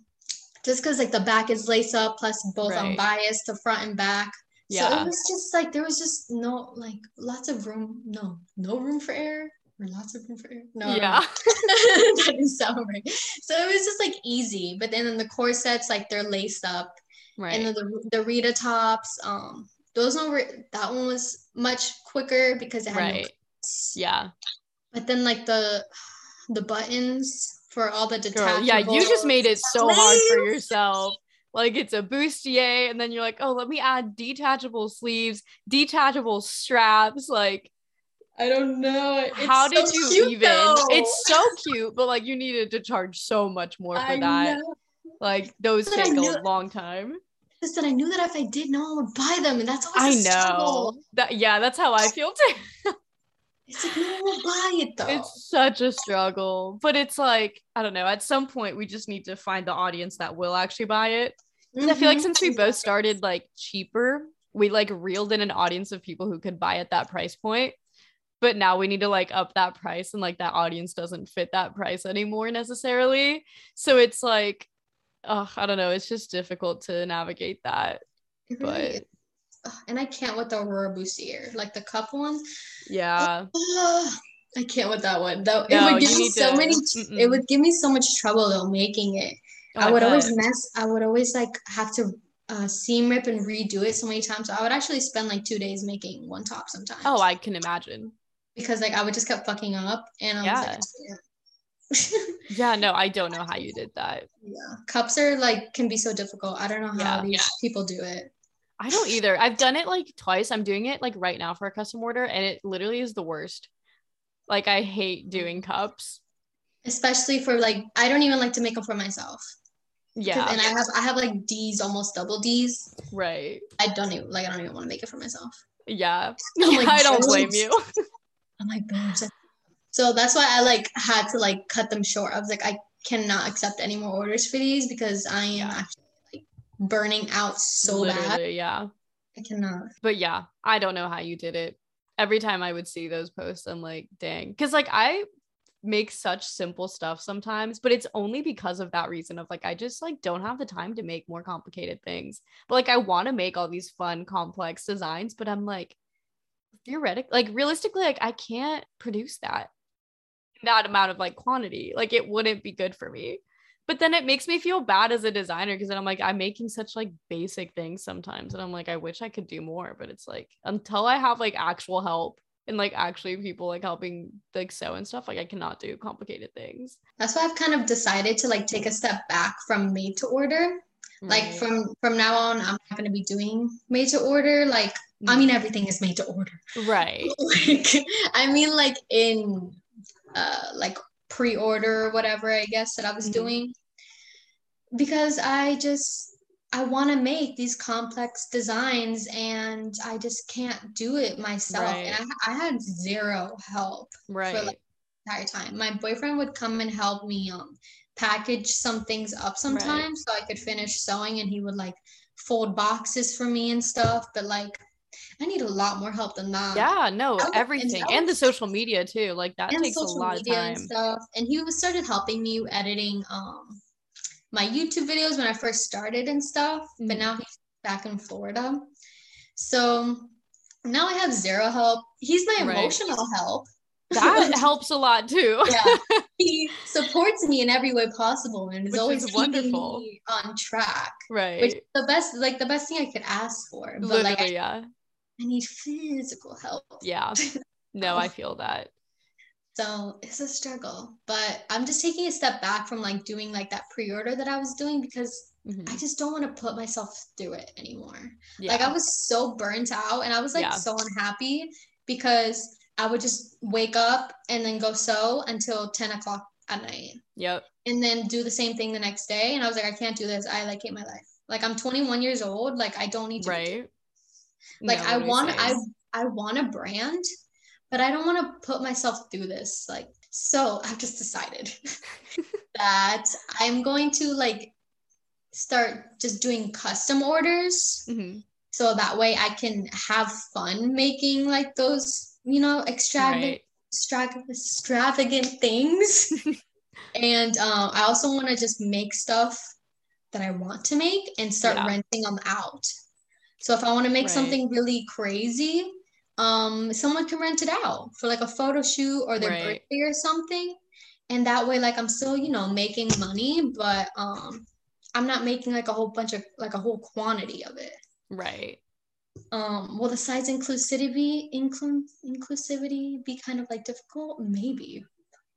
just because like the back is lace up plus both I'm Right. biased the front and back. So it was just like there was just no like lots of room, no, no room for error. Or lots of room for error. No, Yeah, that didn't sound right. So it was just like easy. But then in the corsets, like they're laced up. right? And the the Rita tops, um, those one were that one was much quicker because it had Right. cuts. Yeah, But then like the the buttons for all the girl. detachable. Yeah, you just made it so hard for yourself. Like it's a bustier, and then you're like, oh, let me add detachable sleeves, detachable straps. Like, I don't know. It's how so did you cute, even? though. It's so cute, but like you needed to charge so much more for I that. know. Like those But I take a long time. Just that I knew that if I did, no one would buy them, and that's I always a know. struggle. That yeah, that's how I feel too. It's like no one will buy it though. It's such a struggle, but it's like I don't know. At some point, we just need to find the audience that will actually buy it. 'Cause I feel like Mhm. since we both started like cheaper, we like reeled in an audience of people who could buy at that price point. But now we need to like up that price, and like that audience doesn't fit that price anymore necessarily. So it's like, oh, I don't know. It's just difficult to navigate that. It really but- is. Ugh, and I can't with the Aurora Bustier, like the cup ones. Yeah, Ugh, I can't with that one. Though No, it would give me so to- many. mm-mm. It would give me so much trouble though making it. Oh, I would always mess. I would always like have to uh, seam rip and redo it so many times. So I would actually spend like two days making one top sometimes. Oh, I can imagine. because like I would just kept fucking up, and I Yeah. was like, Yeah, yeah, no, I don't know how you did that. yeah, cups are like can be so difficult. I don't know how Yeah. these people do it. I don't either. I've done it like twice. I'm doing it like right now for a custom order, and it literally is the worst. Like I hate doing cups. Especially for like I don't even like to make them for myself. Yeah. And I have I have like D's, almost double D's. Right. I don't even like I don't even want to make it for myself. Yeah. Like, I don't blame you. I'm like boobs. So that's why I like had to like cut them short. I was like, I cannot accept any more orders for these because I am actually burning out so bad. Yeah. I cannot. But yeah, I don't know how you did it. Every time I would see those posts, I'm like, dang. Cause like I make such simple stuff sometimes, but it's only because of that reason of like I just like don't have the time to make more complicated things. But like I want to make all these fun, complex designs, but I'm like, theoretically like realistically, like I can't produce that that amount of like quantity. Like it wouldn't be good for me. But then it makes me feel bad as a designer because then I'm like, I'm making such like basic things sometimes. And I'm like, I wish I could do more. But it's like until I have like actual help and like actually people like helping like sew and stuff, like I cannot do complicated things. That's why I've kind of decided to like take a step back from made to order. Like from from now on, I'm not gonna be doing made to order. Like I mean, everything is made to order. right. like I mean like in uh like pre-order or whatever I guess that I was Mhm. doing because I just I want to make these complex designs and I just can't do it myself Right. and I, I had zero help Right. like, the entire time my boyfriend would come and help me um package some things up sometimes so I could finish sewing and he would like fold boxes for me and stuff but like I need a lot more help than that yeah, no, was- and everything. And the social media too. Like that takes a lot of time. and stuff. And he was started helping me editing um my YouTube videos when I first started and stuff. But Mhm. now he's back in Florida. So now I have zero help. He's my Right. emotional help. That helps a lot too. yeah. He supports me in every way possible and is Which always is keeping wonderful. me on track. right. Which is the best like the best thing I could ask for. But like I, Literally, yeah. I need physical help. Yeah. No, I feel that. So it's a struggle, but I'm just taking a step back from like doing like that pre-order that I was doing because Mhm. I just don't want to put myself through it anymore. Yeah. Like I was so burnt out and I was like Yeah. so unhappy because I would just wake up and then go sew until 10 o'clock at night yep. and then do the same thing the next day. And I was like, I can't do this. I like hate my life. Like I'm 21 years old. Like I don't need to. Right. Like No, I want I? I want a brand, but I don't want to put myself through this. Like so I've just decided that I'm going to like start just doing custom orders Mhm. so that way I can have fun making like those, you know, extravagant Right. extra- extravagant things. and um, I also want to just make stuff that I want to make and start Yeah. renting them out. So if I want to make Right. something really crazy, um, someone can rent it out for like a photo shoot or their Right. birthday or something. And that way, like I'm still, you know, making money, but um, I'm not making like a whole bunch of like a whole quantity of it Right. um will the size inclusivity inclu- inclusivity be kind of like difficult maybe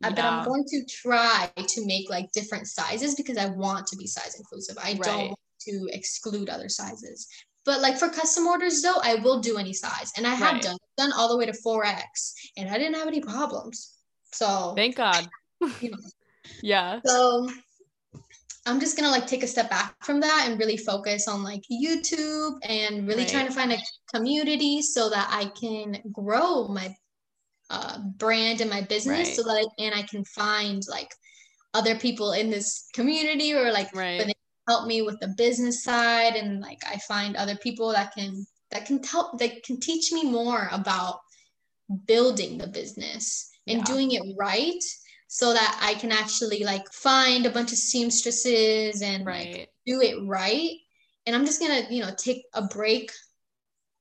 I but i'm going to try to make like different sizes because i want to be size inclusive i Right. don't want to exclude other sizes but like for custom orders though i will do any size and i have Right. done done all the way to 4x and i didn't have any problems so Thank God. You know. yeah. so I'm just gonna like take a step back from that and really focus on like YouTube and really Right. trying to find a community so that I can grow my uh, brand and my business Right. so that I, and I can find like other people in this community or like Right. Help me with the business side and like I find other people that can that can help that can teach me more about building the business and Yeah. doing it right so that I can actually like find a bunch of seamstresses and like Right. do it right. And I'm just gonna, you know, take a break,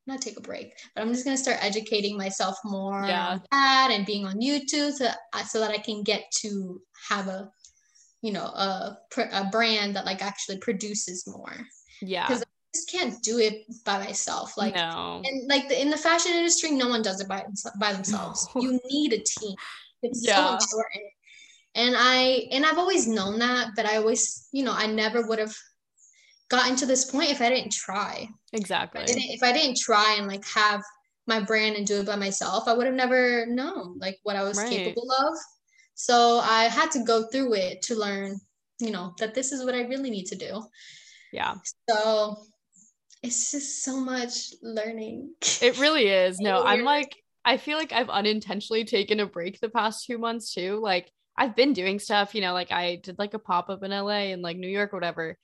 not take a break, but I'm just gonna start educating myself more Yeah. on that and being on YouTube so, uh, so that I can get to have a, you know, a, a brand that like actually produces more. yeah because I just can't do it by myself. Like, no. and like the, in the fashion industry, no one does it by, by themselves. No. You need a team. It's so important. And I and I've always known that, but I always, you know, I never would have gotten to this point if I didn't try. Exactly. If I didn't, if I didn't try and like have my brand and do it by myself, I would have never known like what I was Right. capable of. So I had to go through it to learn you know, that this is what I really need to do. Yeah. So it's just so much learning. It really is. No, I'm like, I feel like I've unintentionally taken a break the past two months too. Like, I've been doing stuff, you know, like I did like a pop up in LA and like New York or whatever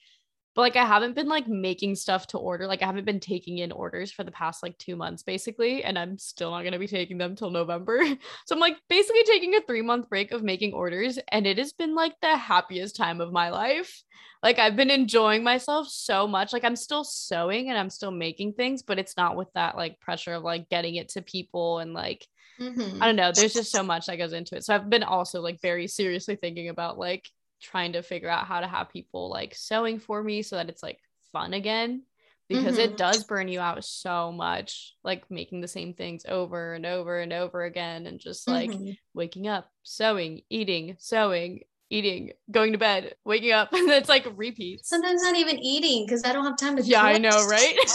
but like I haven't been like making stuff to order. Like I haven't been taking in orders for the past like two months basically, and I'm still not gonna be taking them till November. So I'm like basically taking a three month break of making orders, and it has been like the happiest time of my life. Like I've been enjoying myself so much. Like I'm still sewing and I'm still making things, but it's not with that like pressure of like getting it to people and like mm-hmm. I don't know. There's just so much that goes into it. So I've been also like very seriously thinking about like trying to figure out how to have people like sewing for me so that it's like fun again because mm-hmm. it does burn you out so much like making the same things over and over and over again and just like mm-hmm. waking up sewing eating sewing eating going to bed waking up and it's like repeats. Sometimes not even eating because i don't have time to yeah i know right?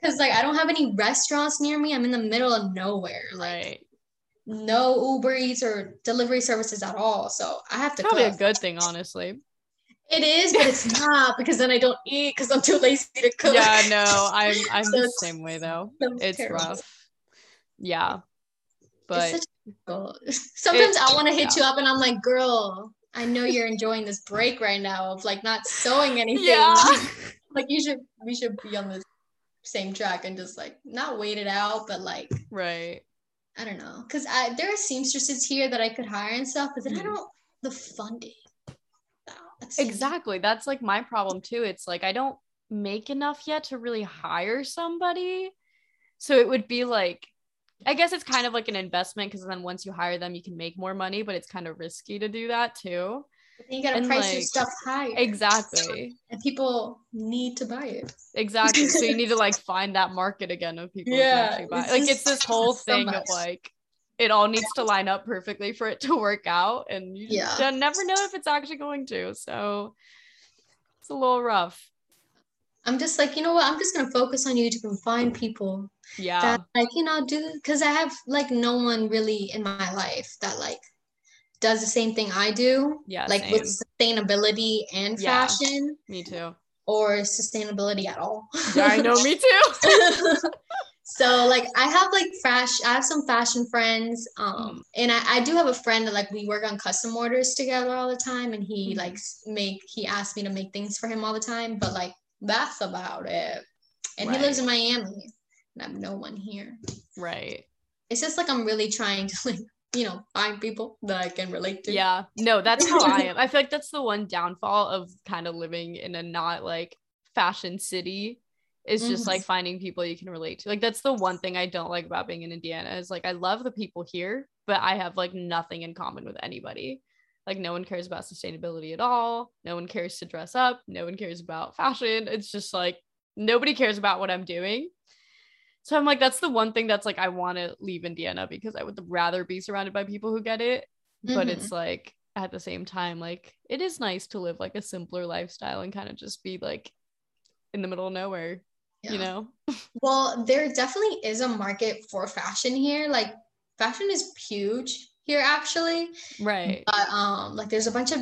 Because like i don't have any restaurants near me. I'm in the middle of nowhere like, right no Uber Eats or delivery services at all. So I have to probably cook. a good thing, honestly. It is, but it's not because then I don't eat because I'm too lazy to cook. Yeah, no, I'm I'm so the same way though. It's terrible. rough. Yeah, but sometimes I want to hit yeah. you up and I'm like, girl, I know you're enjoying this break right now of like not sewing anything. Yeah. like you should, we should be on the same track and just like not wait it out, but like right I don't know, because I there are seamstresses here that I could hire and stuff, but then. I mm-hmm. don't the funding. exactly, that's like my problem too. It's like I don't make enough yet to really hire somebody, so it would be like, I guess it's kind of like an investment because then once you hire them, you can make more money, but it's kind of risky to do that too. You gotta and price like, your stuff high. Exactly. And people need to buy it. Exactly. so you need to like find that market again of people yeah, buy. It's like it's this whole thing so of like it all needs to line up perfectly for it to work out. And you yeah. never know if it's actually going to. So it's a little rough. I'm just like, you know what? I'm just gonna focus on YouTube and find people. Yeah. That like, you know, do because I have like no one really in my life that like does the same thing I do. Yeah. Like same. with sustainability and yeah, fashion. Me too. Or sustainability at all. Yeah, I know, me too. so like I have like fashion I have some fashion friends. Um and I, I do have a friend that like we work on custom orders together all the time and he mm-hmm. like make he asked me to make things for him all the time, but like that's about it. And right. he lives in Miami and I have no one here. Right. It's just like I'm really trying to like you know, find people that I can relate to. Yeah. No, that's how I am. I feel like that's the one downfall of kind of living in a not like fashion city is just mm-hmm. like finding people you can relate to. Like that's the one thing I don't like about being in Indiana is like I love the people here, but I have like nothing in common with anybody. Like no one cares about sustainability at all. No one cares to dress up. No one cares about fashion. It's just like nobody cares about what I'm doing. So I'm like, that's the one thing that's like, I want to leave Indiana because I would rather be surrounded by people who get it. Mm-hmm. But it's like, at the same time, like, it is nice to live like a simpler lifestyle and kind of just be like in the middle of nowhere, yeah. you know? well, there definitely is a market for fashion here. Like, fashion is huge here actually. Right. But um like there's a bunch of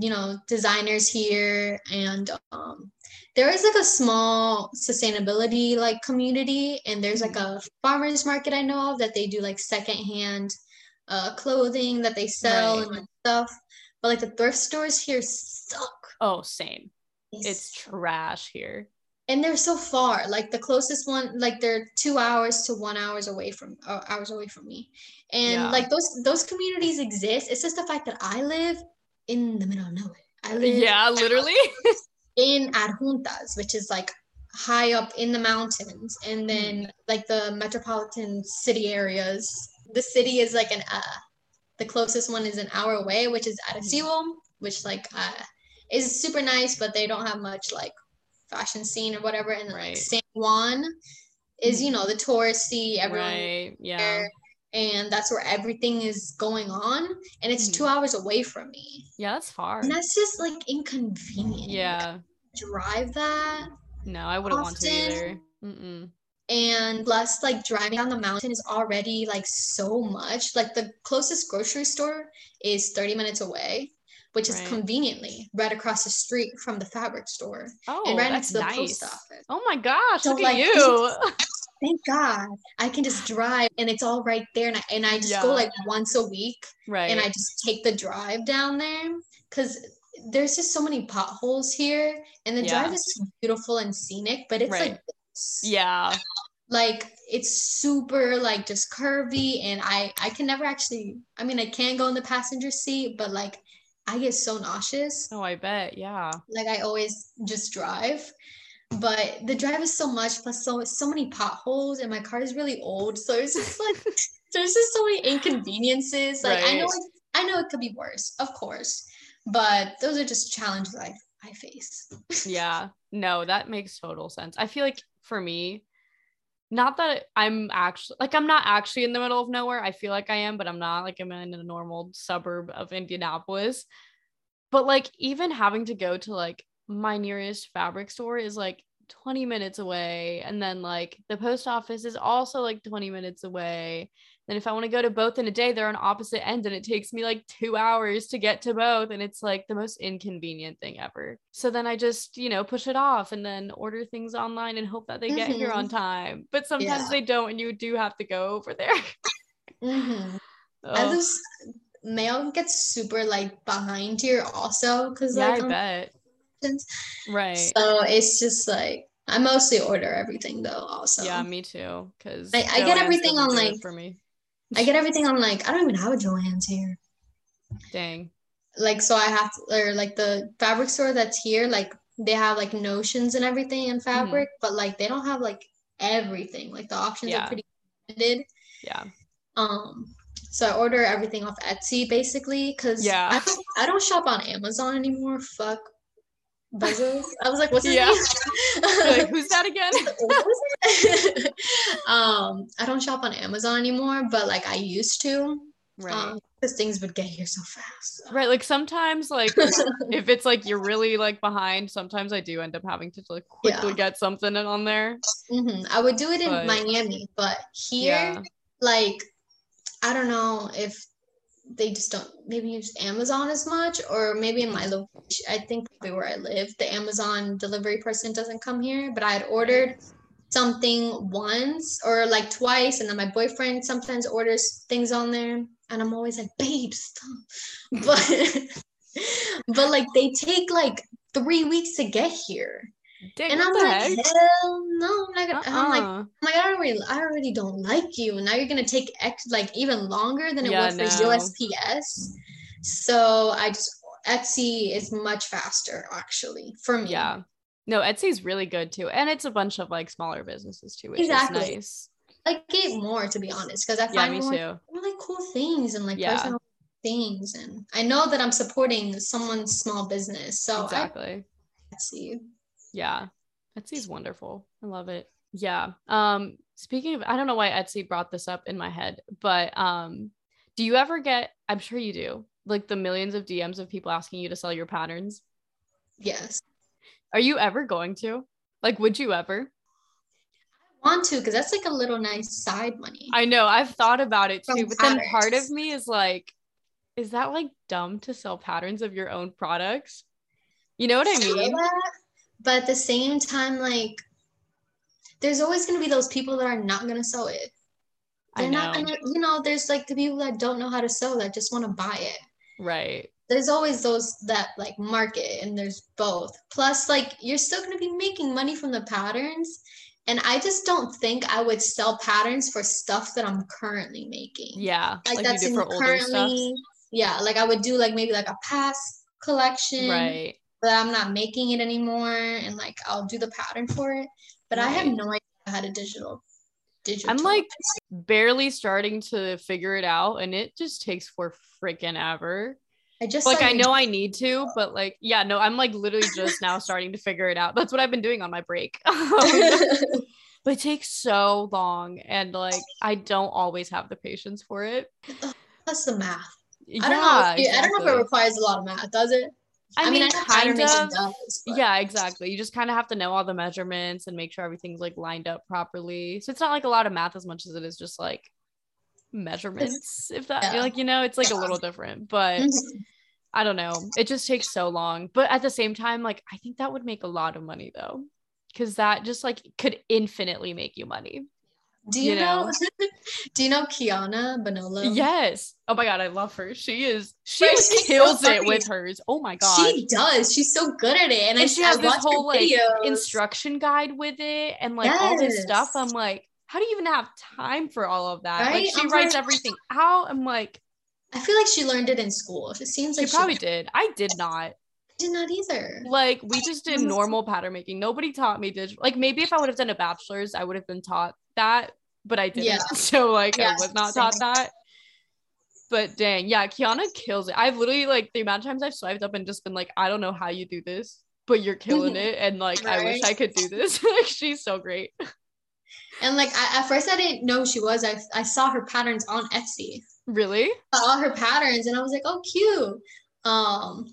you know designers here and um there is like a small sustainability like community. And there's like a farmers market i know of that they do like secondhand uh clothing that they sell right. and stuff. But like the thrift stores here suck. Oh same. It's, it's trash here and they're so far like the closest one like they're two hours to one hours away from uh, hours away from me. And yeah. like those those communities exist. It's just the fact that i live in the middle of nowhere. I live yeah literally. in adjuntas which is like high up in the mountains. And then like the metropolitan city areas. The city is like an uh the closest one is an hour away which is Arecibo which like uh is super nice but they don't have much like fashion scene or whatever. And right. like San Juan is, you know, the touristy, everyone. Right. Yeah. And that's where everything is going on. And it's mm two hours away from me. Yeah, that's far. And that's just like inconvenient. Yeah. Drive that. No, I wouldn't often. want to either. Mm-mm. And plus, like driving down the mountain is already like so much. Like the closest grocery store is 30 minutes away. Which is conveniently right across the street from the fabric store. Oh, and right next to the nice. post office. Oh my gosh, So, look like, at you. Thank God. I can just drive and it's all right there. And I, and I just Yeah. go like once a week right. and I just take the drive down there because there's just so many potholes here. And the Yeah. drive is beautiful and scenic, but it's Right. like, yeah. like it's super like just curvy. And I, I can never actually, I mean, I can go in the passenger seat, but like I get so nauseous. Oh, I bet. Yeah. Like I always just drive. But the drive is so much plus so so many potholes and my car is really old. So it's just like there's just so many inconveniences. Like I know it, I know it could be worse, of course. But those are just challenges I I face. yeah no that makes total sense i feel like for me not that i'm actually like i'm not actually in the middle of nowhere i feel like i am but i'm not like i'm in a normal suburb of indianapolis. But like even having to go to like my nearest fabric store is like 20 minutes away and then like the post office is also like 20 minutes away then if i want to go to both in a day they're on opposite ends and it takes me like two hours to get to both and it's like the most inconvenient thing ever. So then i just you know push it off and then order things online and hope that they get here on time. But sometimes Yeah. they don't and you do have to go over there. Mhm. I Ugh. just mail gets super like behind here also? Because yeah like i bet. right. So it's just like I mostly order everything though also. yeah me too because I- I get everything on, like- for me I get everything on like I don't even have a Joann's here. dang like so I have to or like the fabric store that's here, like they have like notions and everything in fabric, but like they don't have like everything. Like the options Yeah. are pretty limited. yeah Um so I order everything off Etsy basically because Yeah. I, don't, I don't shop on Amazon anymore. Fuck Bezos. I was like, what's his Yeah. name? Like who's that again What was it? um, I don't shop on Amazon anymore, but like I used to. right Um, because things would get here so fast. right like sometimes like if it's like you're really like behind sometimes i do end up having to like quickly Yeah. get something on there Mhm. I would do it in But- Miami, but here, yeah like, I don't know if they just don't maybe use Amazon as much, or maybe in my location, I think probably where I live, the Amazon delivery person doesn't come here. But I had ordered something once or like twice, and then my boyfriend sometimes orders things on there, and I'm always like, babe, stop. But but like they take like three weeks to get here. Dang, And I'm like, heck? hell no, I'm not gonna. and I'm like, Uh-uh. I'm like, I already, I already don't like you. And now you're gonna take ex, like even longer than it Yeah, would for. USPS. So I just Etsy is much faster actually for me. yeah no etsy's really good too and it's a bunch of like smaller businesses too which Exactly. is nice like get more to be honest, because I yeah find me more too really cool things and like Yeah. personal things, and I know that I'm supporting someone's small business. So exactly I Etsy. Yeah etsy's wonderful. I love it. Yeah um speaking of i don't know why etsy brought this up in my head but um do you ever get i'm sure you do like the millions of dms of people asking you to sell your patterns? Yes, are you ever going to? Like would you ever? I want to because that's like a little nice side money. i know i've thought about it From too but then part of me is like is that like dumb to sell patterns of your own products? You know what i mean? that, but at the same time, like there's always gonna be those people that are not gonna sew it. I They're not gonna, you know, there's like the people that don't know how to sew that just want to buy it. right There's always those that like market and there's both. Plus, like you're still gonna be making money from the patterns. And I just don't think I would sell patterns for stuff that I'm currently making. yeah Like, like, that's in do for older stuff currently, yeah, like I would do like maybe like a past collection. right but I'm not making it anymore and like I'll do the pattern for it. But I have no idea how to digital digital. I'm like barely starting to figure it out and it just takes for freaking ever. I just Like I know I need to, but like yeah, no, I'm like literally just now starting to figure it out. That's what I've been doing on my break. but it takes so long and like I don't always have the patience for it. plus the math. Yeah, I don't know. If you, I don't know if it requires a lot of math, does it? I mean, know pattern kind of. does, Yeah, exactly. You just kind of have to know all the measurements and make sure everything's like lined up properly. So it's not like a lot of math as much as it is just like measurements. If that Yeah. like you know, it's like a little different. But Mhm. I don't know. It just takes so long. But at the same time, like I think that would make a lot of money though. Cause that just like could infinitely make you money. Do you, you know? know? do you know Kiana Bonolo? Yes. Oh my god, I love her. She is she kills so it with hers. Oh my god. She does. She's so good at it. And, and I, she has I this whole like instruction guide with it and like yes. all this stuff. I'm like, how do you even have time for all of that? Right? Like she I'm writes like, everything out. I'm like, I feel like she learned it in school. It seems like she probably she did. I did not. I did not either. Like we just did normal pattern making. Nobody taught me digital. Like maybe if I would have done a bachelor's, I would have been taught that, but I didn't. Yeah. So like I was not same. taught that. But dang, yeah, Kiana kills it. I've literally like the amount of times I've swiped up and just been like, I don't know how you do this, but you're killing it. And like right? I wish I could do this. like she's so great. And like I, at first I didn't know who she was. I I saw her patterns on Etsy. Really? All her patterns, and I was like, oh, cute. Um,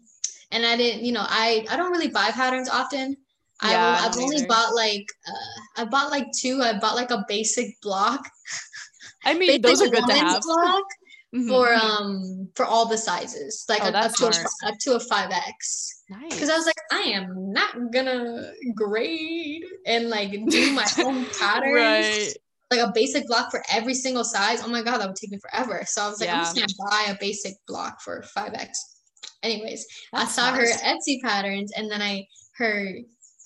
and I didn't, you know, I I don't really buy patterns often. Yeah, I, have only bought like uh, I bought like two. I bought like a basic block. I mean, those are good to have. Block mm-hmm. for um for all the sizes, like oh, up, to a, up to a five X. Nice. Because I was like, I am not gonna grade and like do my own patterns. right like a basic block for every single size. Oh my god, that would take me forever. So I was like, yeah. I'm just gonna buy a basic block for 5x. Anyways, That's I saw nice. her Etsy patterns and then I her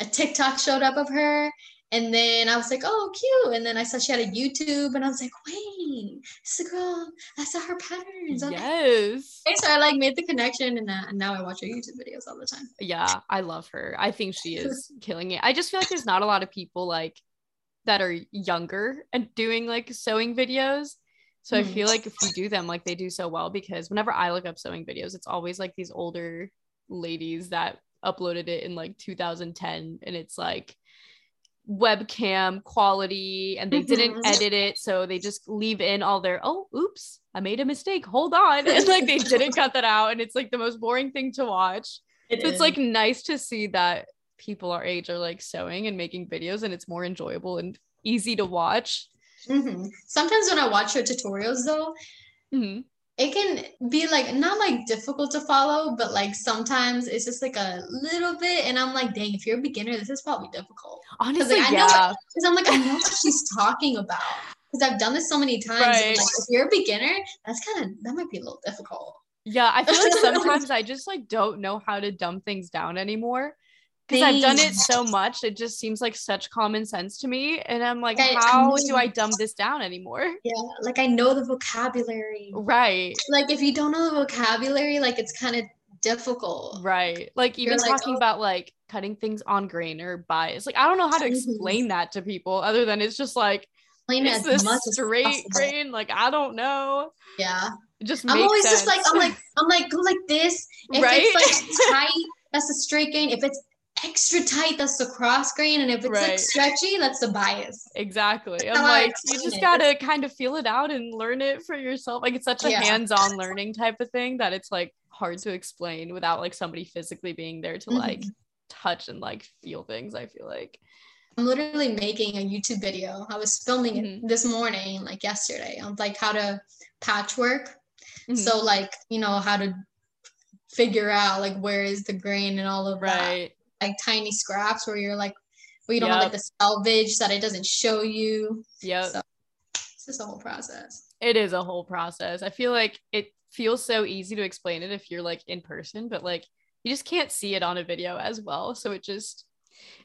a TikTok showed up of her. And then I was like, oh, cute. And then I saw she had a YouTube and I was like, wait, this is a girl. I saw her patterns. Okay. Yes. And so I like made the connection and, uh, and now I watch her YouTube videos all the time. Yeah, I love her. I think she is killing it. I just feel like there's not a lot of people like that are younger and doing like sewing videos. So mm. I feel like if you do them, like they do so well because whenever I look up sewing videos, it's always like these older ladies that uploaded it in like 2010 and it's like webcam quality and they didn't mm-hmm. edit it so they just leave in all their oh oops i made a mistake hold on and like they didn't cut that out and it's like the most boring thing to watch it so is. it's like nice to see that people our age are like sewing and making videos and it's more enjoyable and easy to watch. Mm-hmm. Sometimes when I watch your tutorials though, mm-hmm. It can be like not like difficult to follow, but like sometimes it's just like a little bit, and I'm like, dang, if you're a beginner, this is probably difficult. Honestly, like, yeah. Because I'm like, I know what she's talking about because I've done this so many times. Right. Like, if you're a beginner, that's kind of that might be a little difficult. Yeah, I feel like sometimes I just like don't know how to dumb things down anymore because I've done it so much, it just seems like such common sense to me. And I'm like, I, how I do I dumb this down anymore? Yeah, like I know the vocabulary. Right. Like if you don't know the vocabulary, like it's kind of difficult. Right. Like even You're talking like, oh. about like cutting things on grain or bias. Like I don't know how to mm-hmm. explain that to people other than it's just like explain it's this straight grain. Like I don't know. Yeah. It just I'm always sense. just like I'm like I'm like go like this. If right? it's like tight, that's a straight grain. If it's extra tight, that's the cross grain. And if it's right. like stretchy, that's the bias. Exactly. That's I'm like, you just gotta kind of feel it out and learn it for yourself. Like it's such a yeah. hands-on learning type of thing that it's like hard to explain without like somebody physically being there to mm-hmm. like touch and like feel things, I feel like. I'm literally making a YouTube video. I was filming mm-hmm. it this morning, like yesterday, on like how to patchwork. Mm-hmm. So like, you know, how to figure out like where is the grain and all of right. Like tiny scraps where you're like, well, you don't yep. have like the selvage that it doesn't show you. Yeah. So it's just a whole process. It is a whole process. I feel like it feels so easy to explain it if you're like in person, but like you just can't see it on a video as well. So it just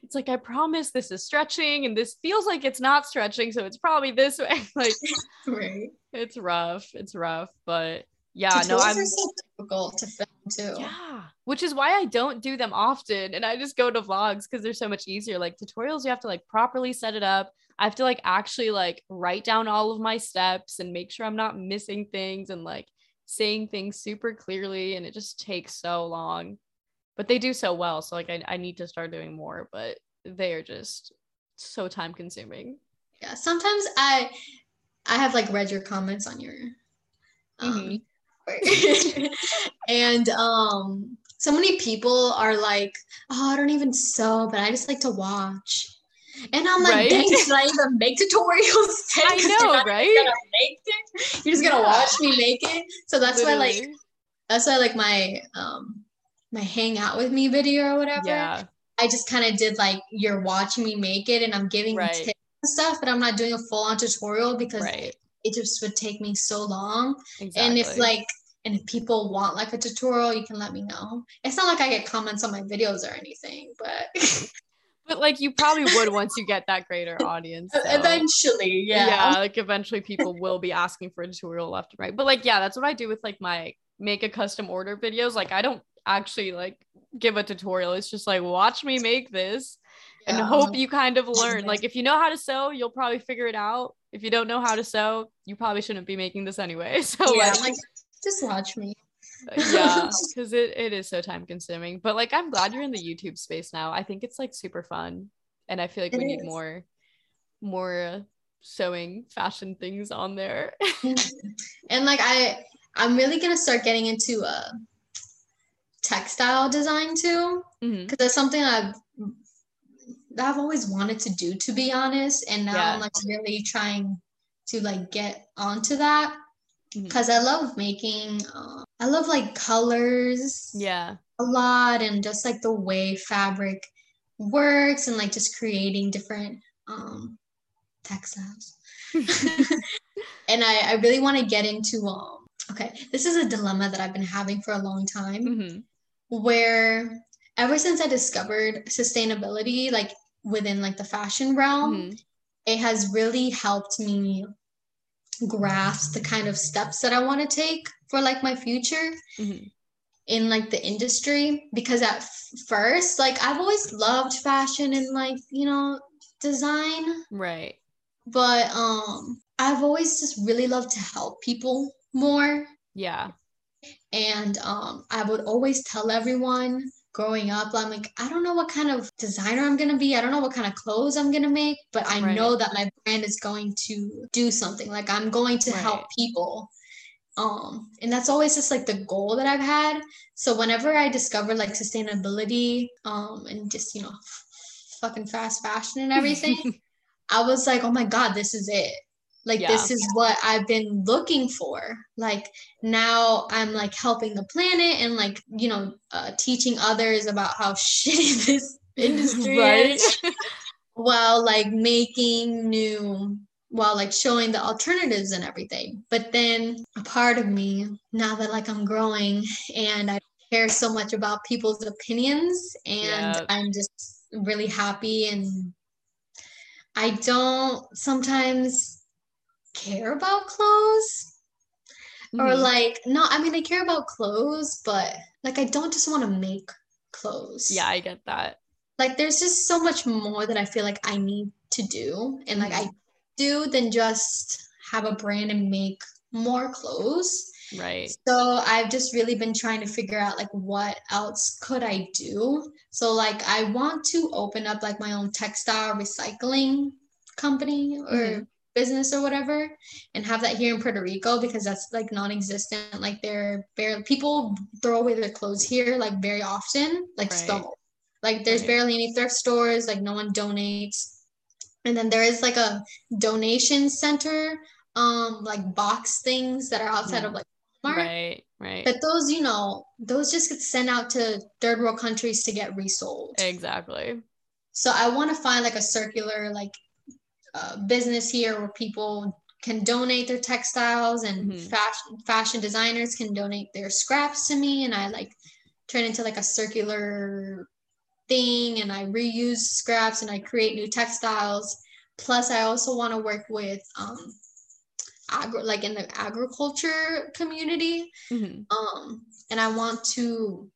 it's like I promise this is stretching and this feels like it's not stretching, so it's probably this way. like right. it's rough. It's rough, but yeah, Tutorials no, I'm so difficult to film too. Yeah, which is why I don't do them often, and I just go to vlogs because they're so much easier. Like tutorials, you have to like properly set it up. I have to like actually like write down all of my steps and make sure I'm not missing things and like saying things super clearly, and it just takes so long. But they do so well, so like I, I need to start doing more, but they are just so time consuming. Yeah, sometimes I I have like read your comments on your um, mm-hmm. and um so many people are like, oh, I don't even sew, but I just like to watch. And I'm like, right? dang, should I even make tutorials? I know, right? You're just gonna yeah. watch me make it. So that's Literally. why, like, that's why like my um my hang out with me video or whatever. Yeah. I just kind of did like you're watching me make it and I'm giving Right. tips and stuff, but I'm not doing a full on tutorial because Right. It just would take me so long. Exactly. And if like and if people want like a tutorial, you can let me know. It's not like I get comments on my videos or anything, but but like you probably would once you get that greater audience. so- eventually, yeah. yeah like eventually people will be asking for a tutorial left and right but like yeah that's what i do with like my make a custom order videos like i don't actually like give a tutorial it's just like watch me make this and hope you kind of learn like if you know how to sew you'll probably figure it out if you don't know how to sew you probably shouldn't be making this anyway. So yeah, like, like just watch me. yeah because it, it is so time consuming. But like i'm glad you're in the youtube space now. I think it's like super fun. And i feel like It we need more more uh, sewing fashion things on there. And like I I'm really gonna start getting into uh textile design too. Because that's something I've I've always wanted to do to be honest and now Yeah. I'm like really trying to like get onto that because I love making uh, I love like colors yeah a lot and just like the way fabric works and like just creating different um textiles and I, I really want to get into um okay this is a dilemma that I've been having for a long time Mhm. where ever since I discovered sustainability, like within like the fashion realm, Mhm. it has really helped me grasp the kind of steps that I want to take for like my future Mhm. in like the industry. Because at f- first, like I've always loved fashion and like, you know, design, right but um I've always just really loved to help people more yeah and um, I would always tell everyone growing up, I'm like, I don't know what kind of designer I'm gonna be. I don't know what kind of clothes I'm gonna make, but I Right. know that my brand is going to do something. Like I'm going to help people. Um, and that's always just like the goal that I've had. So whenever I discover like sustainability, um, and just you know, fucking fast fashion and everything, I was like, oh my God, this is it. Like, this is what I've been looking for. Like, now I'm like helping the planet and like, you know, uh, teaching others about how shitty this industry Right? is while like making new, while like showing the alternatives and everything. But then a part of me, now that like I'm growing and I care so much about people's opinions and Yep. I'm just really happy and I don't sometimes care about clothes or Mhm. like no I mean I care about clothes but like I don't just want to make clothes. yeah i get that Like there's just so much more that I feel like I need to do and like I Mhm. do than just have a brand and make more clothes. right So I've just really been trying to figure out like what else could I do. So like I want to open up like my own textile recycling company or Mhm. Business or whatever and have that here in Puerto Rico because that's like non-existent. Like they're barely people throw away their clothes here like very often, like Right. like there's Right. barely any thrift stores, like no one donates. And then there is like a donation center, um, like box things that are outside of like Walmart. right right But those, you know, those just get sent out to third world countries to get resold. exactly So I want to find like a circular like uh, business here where people can donate their textiles and Mhm. fashion fashion designers can donate their scraps to me and I like turn into like a circular thing and I reuse scraps and I create new textiles. Plus I also want to work with um agri- like in the agriculture community Mhm. um and i want to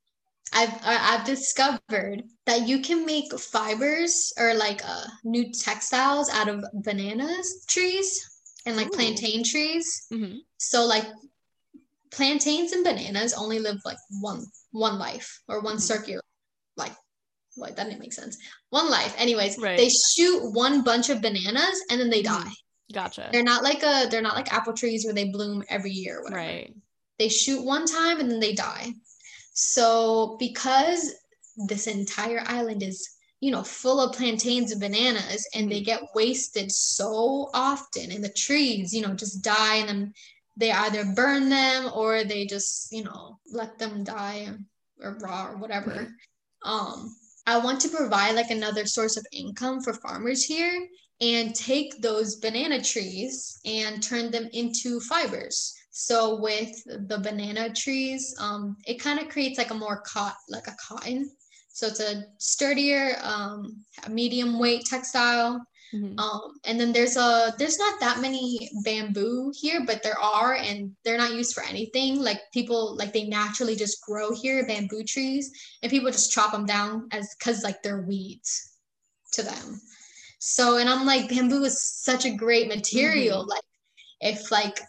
i've I- i've discovered that you can make fibers or like uh new textiles out of bananas trees and like Ooh. plantain trees Mhm. so like plantains and bananas only live like one one life or one Mhm. circular like like that didn't make sense one life anyways Right. they shoot one bunch of bananas and then they Mhm. die gotcha they're not like a they're not like apple trees where they bloom every year right they shoot one time and then they die. So because this entire island is, you know, full of plantains and bananas and they get wasted so often and the trees, you know, just die and then they either burn them or they just you know let them die or raw or whatever. Um i want to provide like another source of income for farmers here and take those banana trees and turn them into fibers so with the banana trees um it kind of creates like a more cot like a cotton so it's a sturdier um medium weight textile Mm-hmm. Um, and then there's a there's not that many bamboo here, but there are, and they're not used for anything. Like people like they naturally just grow here, bamboo trees, and people just chop them down as because like they're weeds to them. So and I'm like, bamboo is such a great material. Mm-hmm. Like if like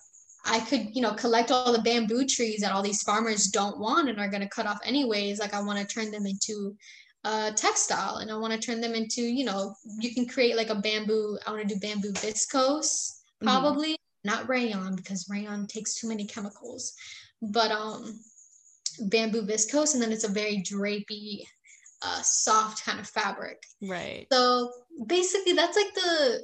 I could, you know, collect all the bamboo trees that all these farmers don't want and are going to cut off anyways. Like I want to turn them into uh, textile and I want to turn them into, you know, you can create like a bamboo. I want to do bamboo viscose, mm-hmm. probably mm-hmm. not rayon because rayon takes too many chemicals, but um, bamboo viscose, and then it's a very drapey, uh, soft kind of fabric. Right. So basically, that's like the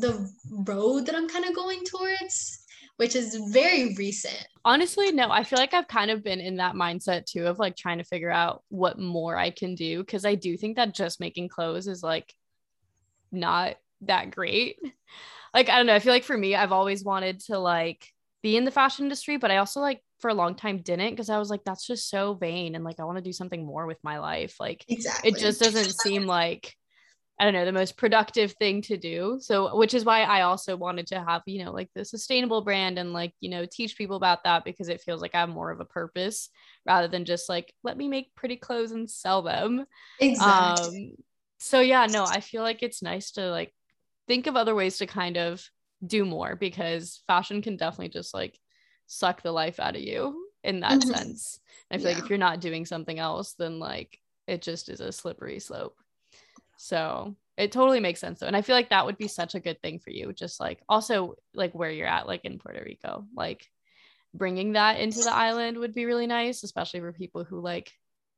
the road that I'm kind of going towards which is very recent. Honestly, no, I feel like I've kind of been in that mindset too of like trying to figure out what more I can do because I do think that just making clothes is like not that great. Like, I don't know, I feel like for me, I've always wanted to like be in the fashion industry, but I also like for a long time didn't because I was like, that's just so vain and like I want to do something more with my life. Like, exactly. it just doesn't seem like I don't know, the most productive thing to do. So, which is why I also wanted to have, you know, like the sustainable brand and like, you know, teach people about that because it feels like I have more of a purpose rather than just like, let me make pretty clothes and sell them. Exactly. Um, so, yeah, no, I feel like it's nice to like think of other ways to kind of do more because fashion can definitely just like suck the life out of you in that mm-hmm. sense. And I feel yeah. like if you're not doing something else, then like it just is a slippery slope. So it totally makes sense though. And I feel like that would be such a good thing for you. Just like also like where you're at, like in Puerto Rico, like bringing that into the island would be really nice, especially for people who like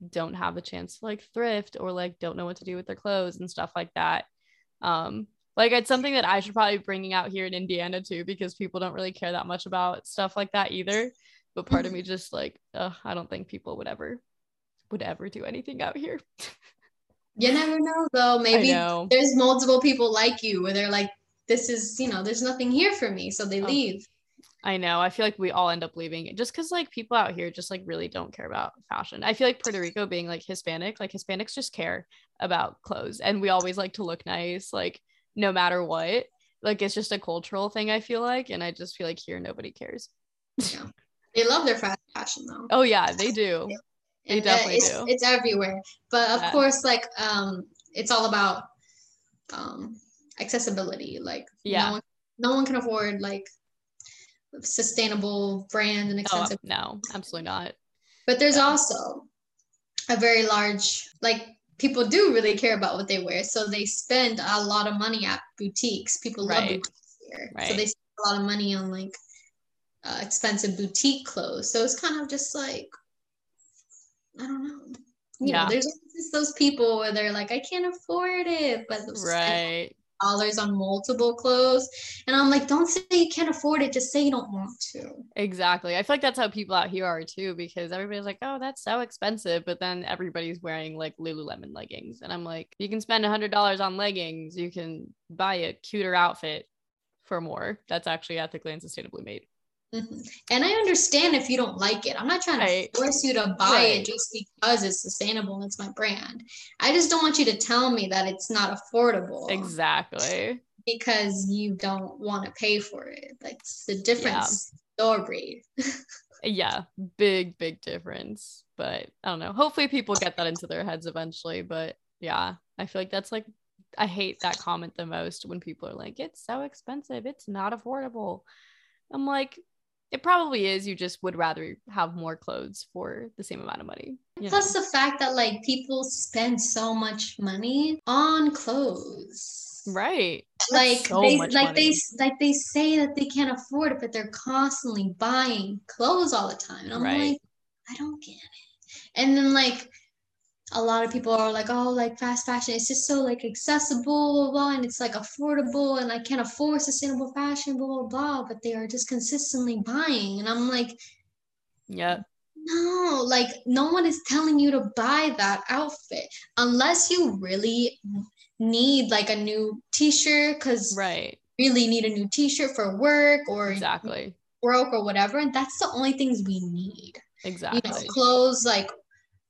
don't have the chance to like thrift or like don't know what to do with their clothes and stuff like that. Um, like it's something that I should probably be bringing out here in Indiana too, because people don't really care that much about stuff like that either. But part of me just like, I don't think people would ever would ever do anything out here. You never know though. Maybe there's multiple people like you where they're like, this is, you know, there's nothing here for me. So they oh. leave. I know. I feel like we all end up leaving just because like people out here just like really don't care about fashion. I feel like Puerto Rico being like Hispanic, like Hispanics just care about clothes and we always like to look nice, like no matter what. Like it's just a cultural thing, I feel like. And I just feel like here nobody cares. yeah. They love their fashion though. Oh yeah, they do. They definitely it's, do. It's everywhere. But of yeah. course, like um, it's all about um accessibility. Like yeah, no one, no one can afford like sustainable brand and oh, expensive. Oh, no, absolutely not. But there's yeah. also a very large like people do really care about what they wear, so they spend a lot of money at boutiques. People love boutiques here, right. so they spend a lot of money on like uh, expensive boutique clothes. So it's kind of just like I don't know. You yeah. know, there's just those people where they're like, I can't afford it, but right dollars on multiple clothes. And I'm like, don't say you can't afford it, just say you don't want to. Exactly. I feel like that's how people out here are too, because everybody's like, oh, that's so expensive. But then everybody's wearing like Lululemon leggings. And I'm like, you can spend a hundred dollars on leggings, you can buy a cuter outfit for more. That's actually ethically and sustainably made. Mm-hmm. And I understand if you don't like it. I'm not trying right. to force you to buy right. it just because it's sustainable and it's my brand. I just don't want you to tell me that it's not affordable. Exactly. Because you don't want to pay for it. That's the difference yeah. story. yeah, big, big difference. But I don't know. Hopefully people get that into their heads eventually. But yeah, I feel like that's like I hate that comment the most when people are like, it's so expensive, it's not affordable. I'm like, it probably is. You just would rather have more clothes for the same amount of money. Plus know? the fact that like people spend so much money on clothes. Right. like so they like money. they like they say that they can't afford it, but they're constantly buying clothes all the time. And I'm right. like, I don't get it. And then like a lot of people are like, oh, like fast fashion, it's just so like accessible, blah, blah, and it's like affordable, and I can't afford sustainable fashion, blah, blah, blah. But they are just consistently buying. And I'm like, yeah. No, like no one is telling you to buy that outfit unless you really need like a new t-shirt because right really need a new t-shirt for work or exactly broke or whatever and that's the only things we need exactly you know clothes like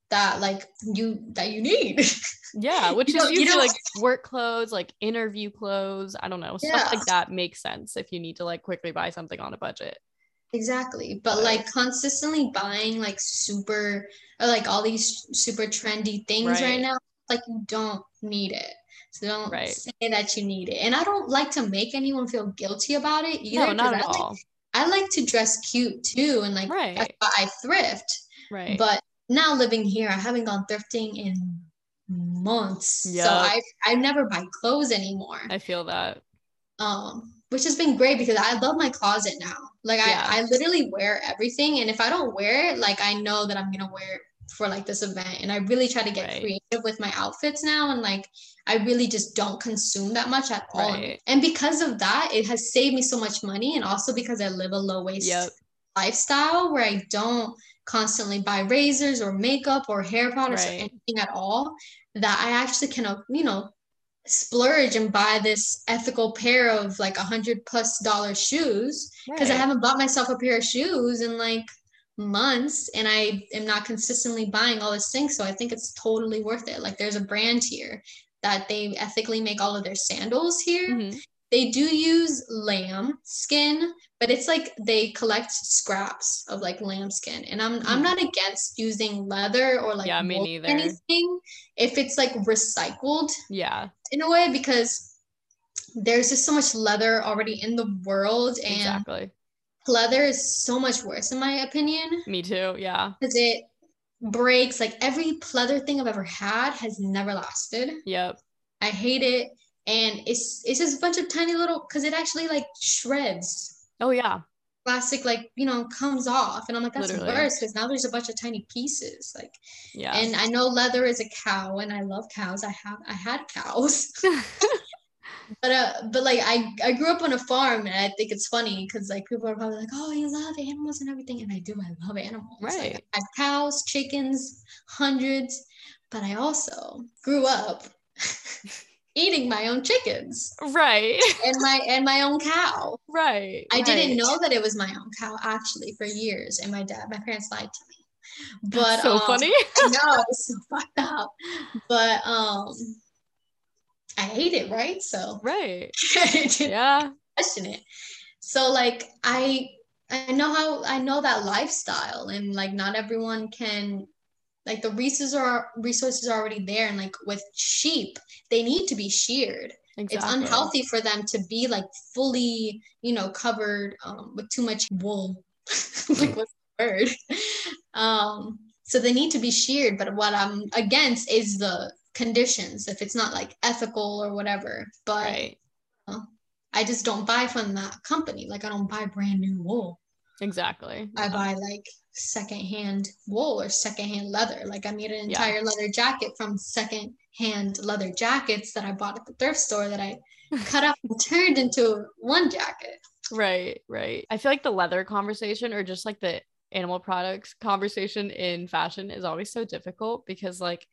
that like you that you need yeah which is usually like work clothes like interview clothes i don't know yeah. stuff like that makes sense if you need to like quickly buy something on a budget exactly but, like consistently buying like super or like all these super trendy things right, right now like you don't need it so don't right. say that you need it. And I don't like to make anyone feel guilty about it either. No, not at I all. Like, I like to dress cute too. And like right. I thrift. Right. But now living here, I haven't gone thrifting in months. Yep. So I I never buy clothes anymore. I feel that. Um, which has been great because I love my closet now. Like yeah. I, I literally wear everything. And if I don't wear it, like I know that I'm gonna wear it for like this event. And I really try to get right. creative with my outfits now. And like I really just don't consume that much at all. Right. And because of that, it has saved me so much money. And also because I live a low waste yep. lifestyle where I don't constantly buy razors or makeup or hair products right. or anything at all, that I actually can, you know, splurge and buy this ethical pair of like a hundred plus dollar shoes because right. I haven't bought myself a pair of shoes in like months and I am not consistently buying all this things. So I think it's totally worth it. Like there's a brand here that they ethically make all of their sandals here. Mm-hmm. They do use lamb skin, but it's like they collect scraps of like lamb skin. And I'm mm-hmm. I'm not against using leather or like yeah, me neither. anything if it's like recycled. Yeah. In a way, because there's just so much leather already in the world and exactly leather is so much worse in my opinion. Me too. Yeah. Because it breaks. Like every pleather thing I've ever had has never lasted. Yep. I hate it. And it's it's just a bunch of tiny little because it actually like shreds. Oh yeah. Plastic like you know comes off, and I'm like that's Literally. worse because now there's a bunch of tiny pieces. Like yeah. And I know leather is a cow, and I love cows. I have I had cows. but uh but like I I grew up on a farm and I think it's funny because like people are probably like oh you love animals and everything and I do I love animals right like, I have cows chickens hundreds but I also grew up eating my own chickens right. and my and my own cow. Right I right. didn't know that it was my own cow actually for years and my dad my parents lied to me. But so um, funny. No it's so fucked up. But um I hate it, right? So right, yeah, question it. So like I I know how I know that lifestyle, and like not everyone can like the resources are resources are already there, and like with sheep, they need to be sheared. Exactly. It's unhealthy for them to be like fully, you know, covered um, with too much wool. like what's the word? Um, so they need to be sheared. But what I'm against is the conditions if it's not like ethical or whatever. But right. uh, I just don't buy from that company. Like I don't buy brand new wool. Exactly. I buy like secondhand wool or secondhand leather. Like I made an entire yeah. leather jacket from secondhand leather jackets that I bought at the thrift store that I cut up and turned into one jacket. Right, right. I feel like the leather conversation or just like the animal products conversation in fashion is always so difficult because like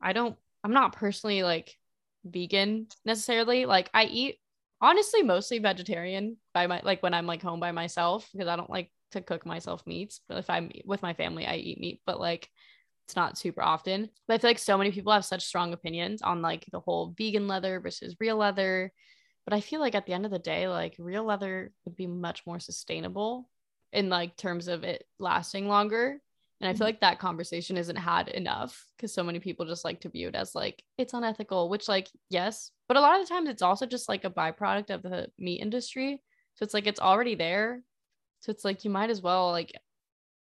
I don't I'm not personally like vegan necessarily. Like I eat honestly mostly vegetarian by my like when I'm like home by myself because I don't like to cook myself meats. But if I'm with my family, I eat meat, but like it's not super often. But I feel like so many people have such strong opinions on like the whole vegan leather versus real leather. But I feel like at the end of the day, like real leather would be much more sustainable in like terms of it lasting longer and I feel mm-hmm. like that conversation isn't had enough because so many people just like to view it as like it's unethical, which, like, yes, but a lot of the times it's also just like a byproduct of the meat industry. So it's like it's already there. So it's like you might as well, like,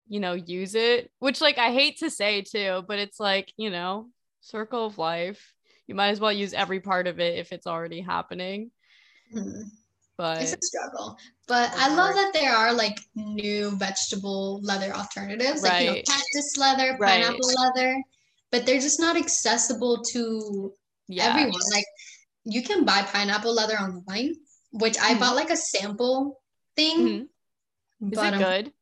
you know, use it, which, like, I hate to say too, but it's like, you know, circle of life. You might as well use every part of it if it's already happening. Mm-hmm but it's a struggle. But I love that there are like new vegetable leather alternatives, right. like you know, cactus leather, pineapple right. leather. but they're just not accessible to Yeah. everyone. Like you can buy pineapple leather online, which I Mhm. bought like a sample thing. Mhm. Is But it um, good?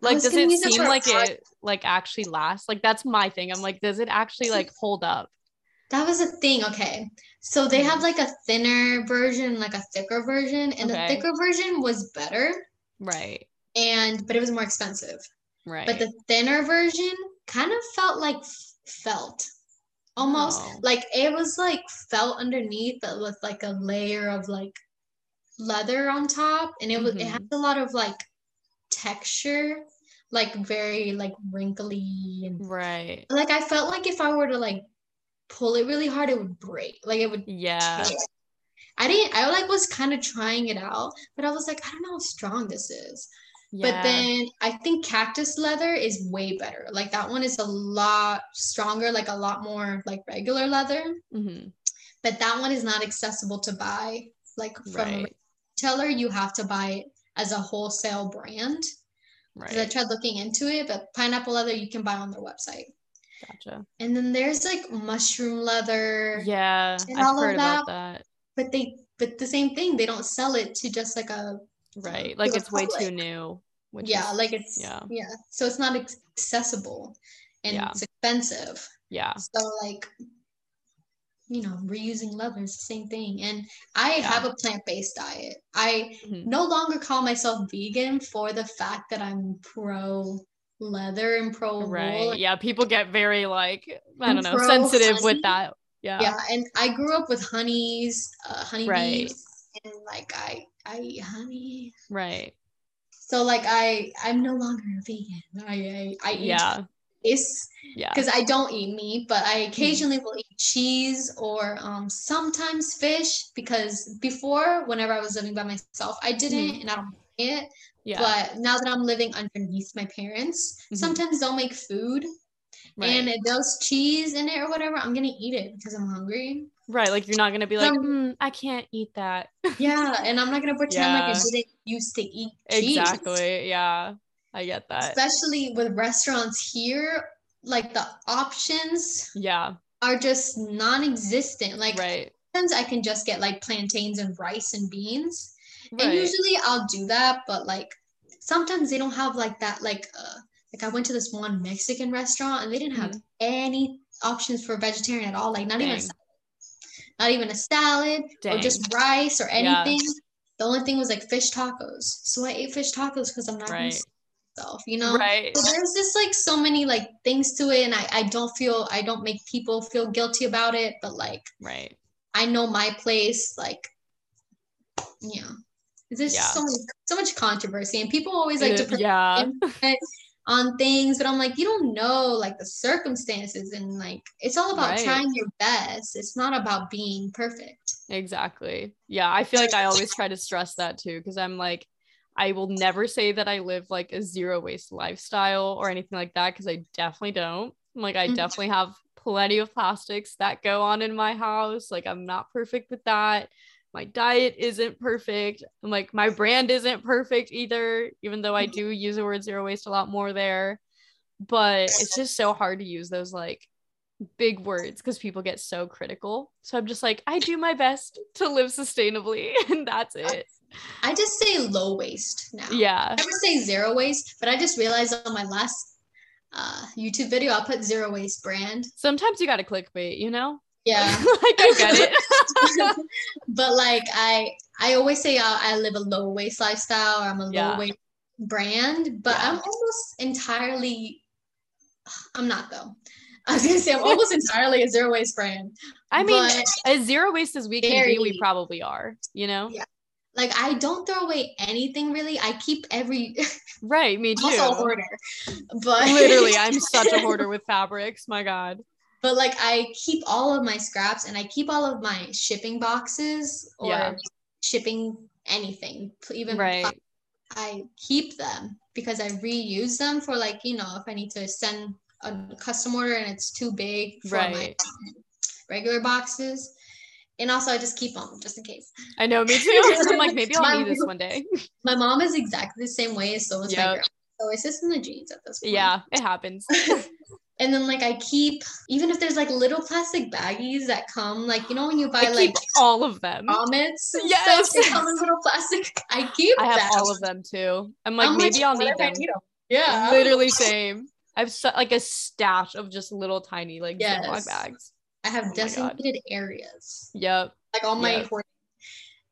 Like, does it seem like it like actually lasts? Like, that's my thing. I'm like, does it actually like hold up? that was a thing. Okay. So they Mhm. have like a thinner version, like a thicker version, and Okay. the thicker version was better Right. and but it was more expensive. Right. But the thinner version kind of felt like felt. Almost Oh. like it was like felt underneath but with like a layer of like leather on top and it was it Mhm. has a lot of like texture like very like wrinkly and right. like I felt like if I were to like pull it really hard it would break like it would Yeah. tear. I didn't I like was kind of trying it out but I was like I don't know how strong this is Yeah. but then I think cactus leather is way better. Like that one is a lot stronger, like a lot more like regular leather. hmm But that one is not accessible to buy like from a retailer. You have to buy it as a wholesale brand. Right. I tried looking into it, but pineapple leather you can buy on their website. Gotcha. And then there's like mushroom leather. Yeah. and I've all of heard about that. But they but the same thing, they don't sell it to just like a Right. Like it's way too new. Which yeah, is, like it's yeah. yeah. So it's not accessible and Yeah. it's expensive. yeah. So like, you know, reusing leather is the same thing. And I Yeah. have a plant-based diet. I Mhm. no longer call myself vegan for the fact that I'm pro leather and pro wool. Right. Yeah. People get very like I don't know sensitive honey. with that. Yeah. Yeah, and I grew up with honeys, uh, honeybees, Right. and like I I eat honey. Right. So like I I'm no longer a vegan. I I, I eat Yeah. Yeah. because I don't eat meat, but I occasionally will eat cheese or um, sometimes fish because before, whenever I was living by myself, I didn't and I don't like it. Yeah. But now that I'm living underneath my parents, Mhm. sometimes they'll make food right. and if there's cheese in it or whatever, I'm gonna eat it because I'm hungry. right. Like you're not gonna be like, "Mm, I can't eat that. Yeah, and I'm not gonna pretend like I Yeah. didn't used to eat cheese. exactly. Yeah. I get that. Especially with restaurants here, like the options Yeah. are just non-existent. Like right. sometimes I can just get like plantains and rice and beans. And usually I'll do that, but like sometimes they don't have like that like uh like I went to this one Mexican restaurant and they didn't have Mhm. any options for vegetarian at all, like not even a salad. not even a salad or just rice or Yeah. anything. The only thing was like fish tacos. So I ate fish tacos because I'm not Right. Myself, you know? Right. So there's just like so many like things to it and I, I don't feel I don't make people feel guilty about it, but like Right. I know my place, like, yeah. There's just Yeah. so much, so much controversy, and people always like to put yeah. on things, but I'm like, you don't know like the circumstances, and like it's all about Right. trying your best. It's not about being perfect. Exactly. Yeah, I feel like I always try to stress that too because I'm like, I will never say that I live like a zero waste lifestyle or anything like that because I definitely don't. Like, I Mhm. definitely have plenty of plastics that go on in my house. Like, I'm not perfect with that. My diet isn't perfect. I'm like, my brand isn't perfect either, even though I do use the word zero waste a lot more there. But it's just so hard to use those like big words because people get so critical. So I'm just like, I do my best to live sustainably, and that's it. I just say low waste now. Yeah. I never say zero waste, but I just realized on my last uh, YouTube video, I put zero waste brand. Sometimes you gotta clickbait, you know? Yeah. like I get it. but like I I always say uh, I live a low waste lifestyle or I'm a Yeah. low waste brand, but Yeah. I'm almost entirely I'm not though. I was gonna say I'm almost entirely a zero waste brand. I mean, as zero waste as we can be, we probably are, you know? Yeah. Like I don't throw away anything really. I keep every Right, me I'm also too. hoarder. But Literally, I'm such a hoarder with fabrics. My God. but like I keep all of my scraps and I keep all of my shipping boxes or Yeah. shipping anything, even Right. I keep them because I reuse them for like, you know, if I need to send a custom order and it's too big for my Right. um, regular boxes. And also I just keep them just in case. I know, me too. I'm like, maybe I'll need this one day. My mom is exactly the same way, as so is my Yep. grandma. So it's just in the genes at this point. Yeah, it happens. And then like I keep even if there's like little plastic baggies that come, like you know when you buy I like all of them. and Yes. stuff, they come in little plastic. I keep I have that. all of them too. I'm like, I'm maybe I'll need whatever I them. 'em. Yeah. Literally same. I have so, like a stash of just little tiny like Yes. Ziploc bags. I have Oh designated areas. Yep. like all my hoarding.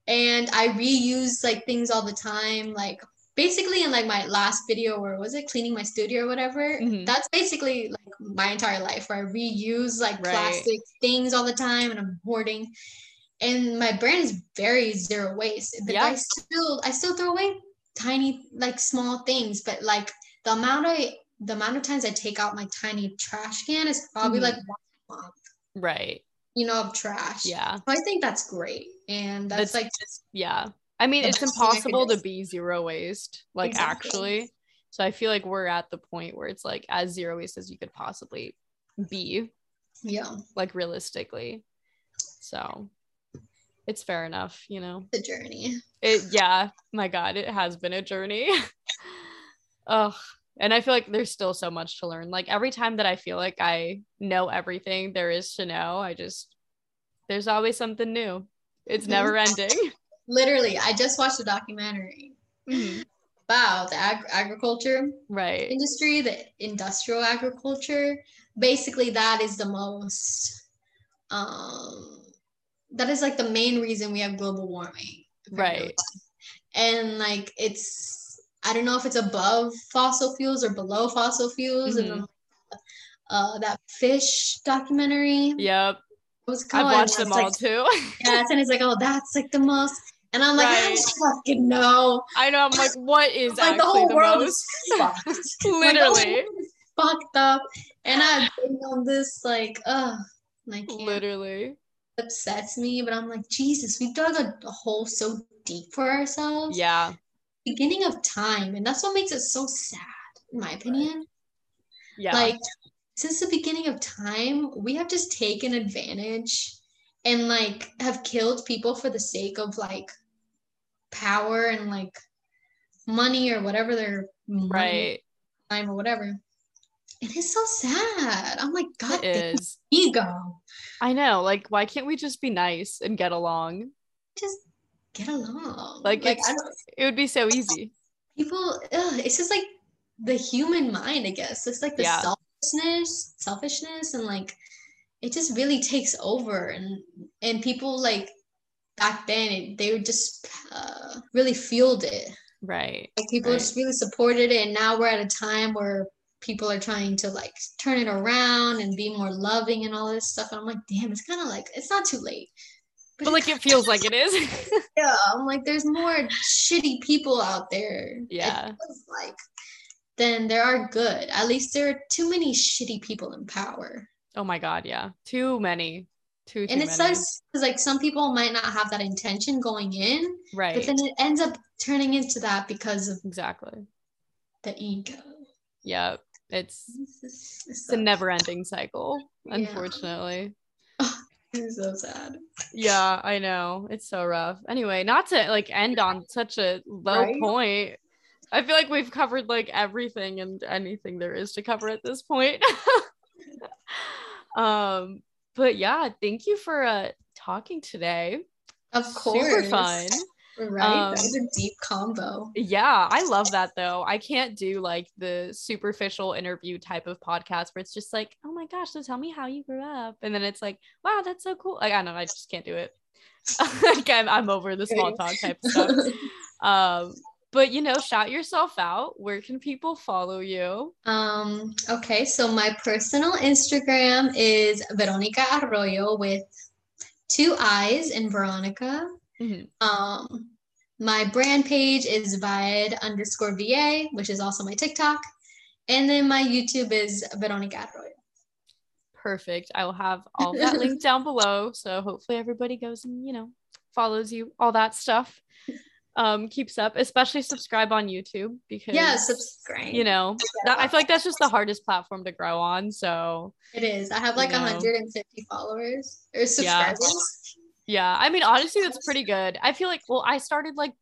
And I reuse like things all the time. Like basically in like my last video where was it cleaning my studio or whatever. Mhm. That's basically like my entire life where I reuse like Right. plastic things all the time and I'm hoarding. And my brand is very zero waste. But Yeah. I still I still throw away tiny like small things, but like the amount i the amount of times I take out my tiny trash can is probably Mhm. like once a month, Right. you know, of trash. Yeah. So I think that's great. And that's, like just Yeah. I mean, it's best thing I could impossible to be zero waste, like Exactly. actually. So I feel like we're at the point where it's like as zero waste as you could possibly be, yeah, like realistically. So it's fair enough, you know. the journey. It yeah, my god, it has been a journey. Ugh. And I feel like there's still so much to learn. Like every time that I feel like I know everything there is to know, I just there's always something new. It's Mhm. never ending. Literally, I just watched a documentary Mhm. about the ag- agriculture Right. industry, the industrial agriculture. Basically, that is the most um that is like the main reason we have global warming. Right. And like it's I don't know if it's above fossil fuels or below fossil fuels and Mhm. then uh that fish documentary. Yep. What was it I've watched them all like, too. Yes, and it's like, oh, that's like the most. And I'm like, I Right. don't fucking know. I know. I'm like, what is like the whole the, world most? is fucked. Like, Literally. world is fucked up. And I've been on this like, ugh, Like Literally. It upsets me, but I'm like, Jesus, we dug a, a hole so deep for ourselves. Yeah. Beginning of time, and that's what makes it so sad, in my opinion. Yeah. Like since the beginning of time, we have just taken advantage and like have killed people for the sake of like power and like money or whatever their right. time or whatever. It's so sad. I'm like, God, It is. ego. I know. Like, why can't we just be nice and get along? Just get along. Like, don't, it would be so easy. people, ugh, it's just like the human mind, I guess. It's like the Yeah. selfishness, selfishness, and like it just really takes over. And and people like back then, it, they would just uh, really fueled it. Right. Like people Right. just really supported it. And now we're at a time where people are trying to like turn it around and be more loving and all this stuff. And I'm like, damn, it's kind of like it's not too late. But like, it feels like it is. yeah, I'm like, there's more shitty people out there. Yeah. like than there are good. At least there are too many shitty people in power. oh my God. Yeah. Too many. Too, too and it many. sucks because like some people might not have that intention going in, right. but then it ends up turning into that because of exactly. the ego. Yeah. It's It's, it's a never ending cycle, Yeah. It's so sad. Yeah, I know. It's so rough. Anyway, not to like end on such a low Right? point. I feel like we've covered like everything and anything there is to cover at this point. um, but yeah, thank you for uh talking today. Of course. Super fun. Right? Um, that was a deep combo. Yeah, I love that though. I can't do like the superficial interview type of podcast where it's just like, oh my gosh, so tell me how you grew up. And then it's like, wow, that's so cool. Like, I don't know, I just can't do it. like I'm, I'm over the small talk type stuff. Um, but you know, shout yourself out. Where can people follow you? Um, okay, so my personal Instagram is Veronica Arroyo with two eyes in Veronica. Mhm. Um, my brand page is Viad underscore VA, which is also my TikTok. And then my YouTube is Veronica Arroyo. Perfect. I will have all that linked down below. So hopefully everybody goes and, you know, follows you, all that stuff. Um, keeps up, especially subscribe on YouTube because Yeah, subscribe. you know, that, I feel like that's just the hardest platform to grow on. So it is. I have like You know. 150 followers or subscribers. Yeah, I mean, honestly, that's pretty good. I feel like, well, I started like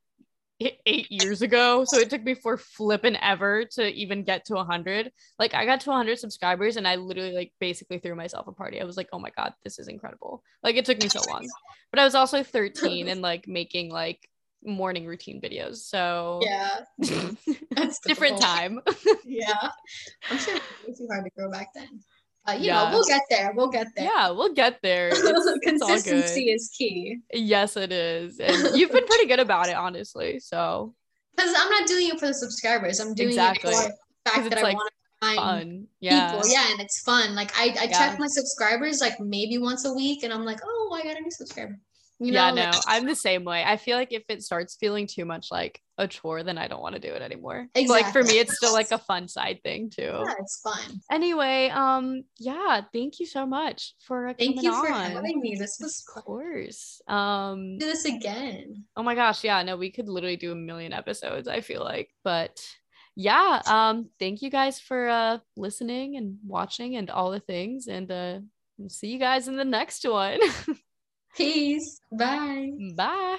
eight years ago. So it took me for flipping ever to even get to 100. Like I got to 100 subscribers and I literally like basically threw myself a party. I was like, oh my God, this is incredible. Like it took me so long. But I was also 13 and like making like morning routine videos. So yeah, that's different time. yeah, I'm sure it it's too hard to grow back then. Uh, you yeah. know, we'll get there. We'll get there. Yeah, we'll get there. It's, Consistency it's is key. Yes, it is. And you've been pretty good about it, honestly. So, because I'm not doing it for the subscribers, I'm doing exactly. it for the fact that I want to find fun. Yeah. people. Yeah, and it's fun. Like I, I yeah. check my subscribers like maybe once a week, and I'm like, oh, I got a new subscriber. You know, yeah, no, like, I'm the same way. I feel like if it starts feeling too much like a chore, then I don't want to do it anymore. Exactly. Like for me, it's still like a fun side thing too. Yeah, it's fun. Anyway, um, yeah, thank you so much for thank you on. for having me. This was of course. Um, do this again. Oh my gosh, yeah, no, we could literally do a million episodes. I feel like, but yeah, um, thank you guys for uh listening and watching and all the things, and uh, see you guys in the next one. Peace. Bye. Bye.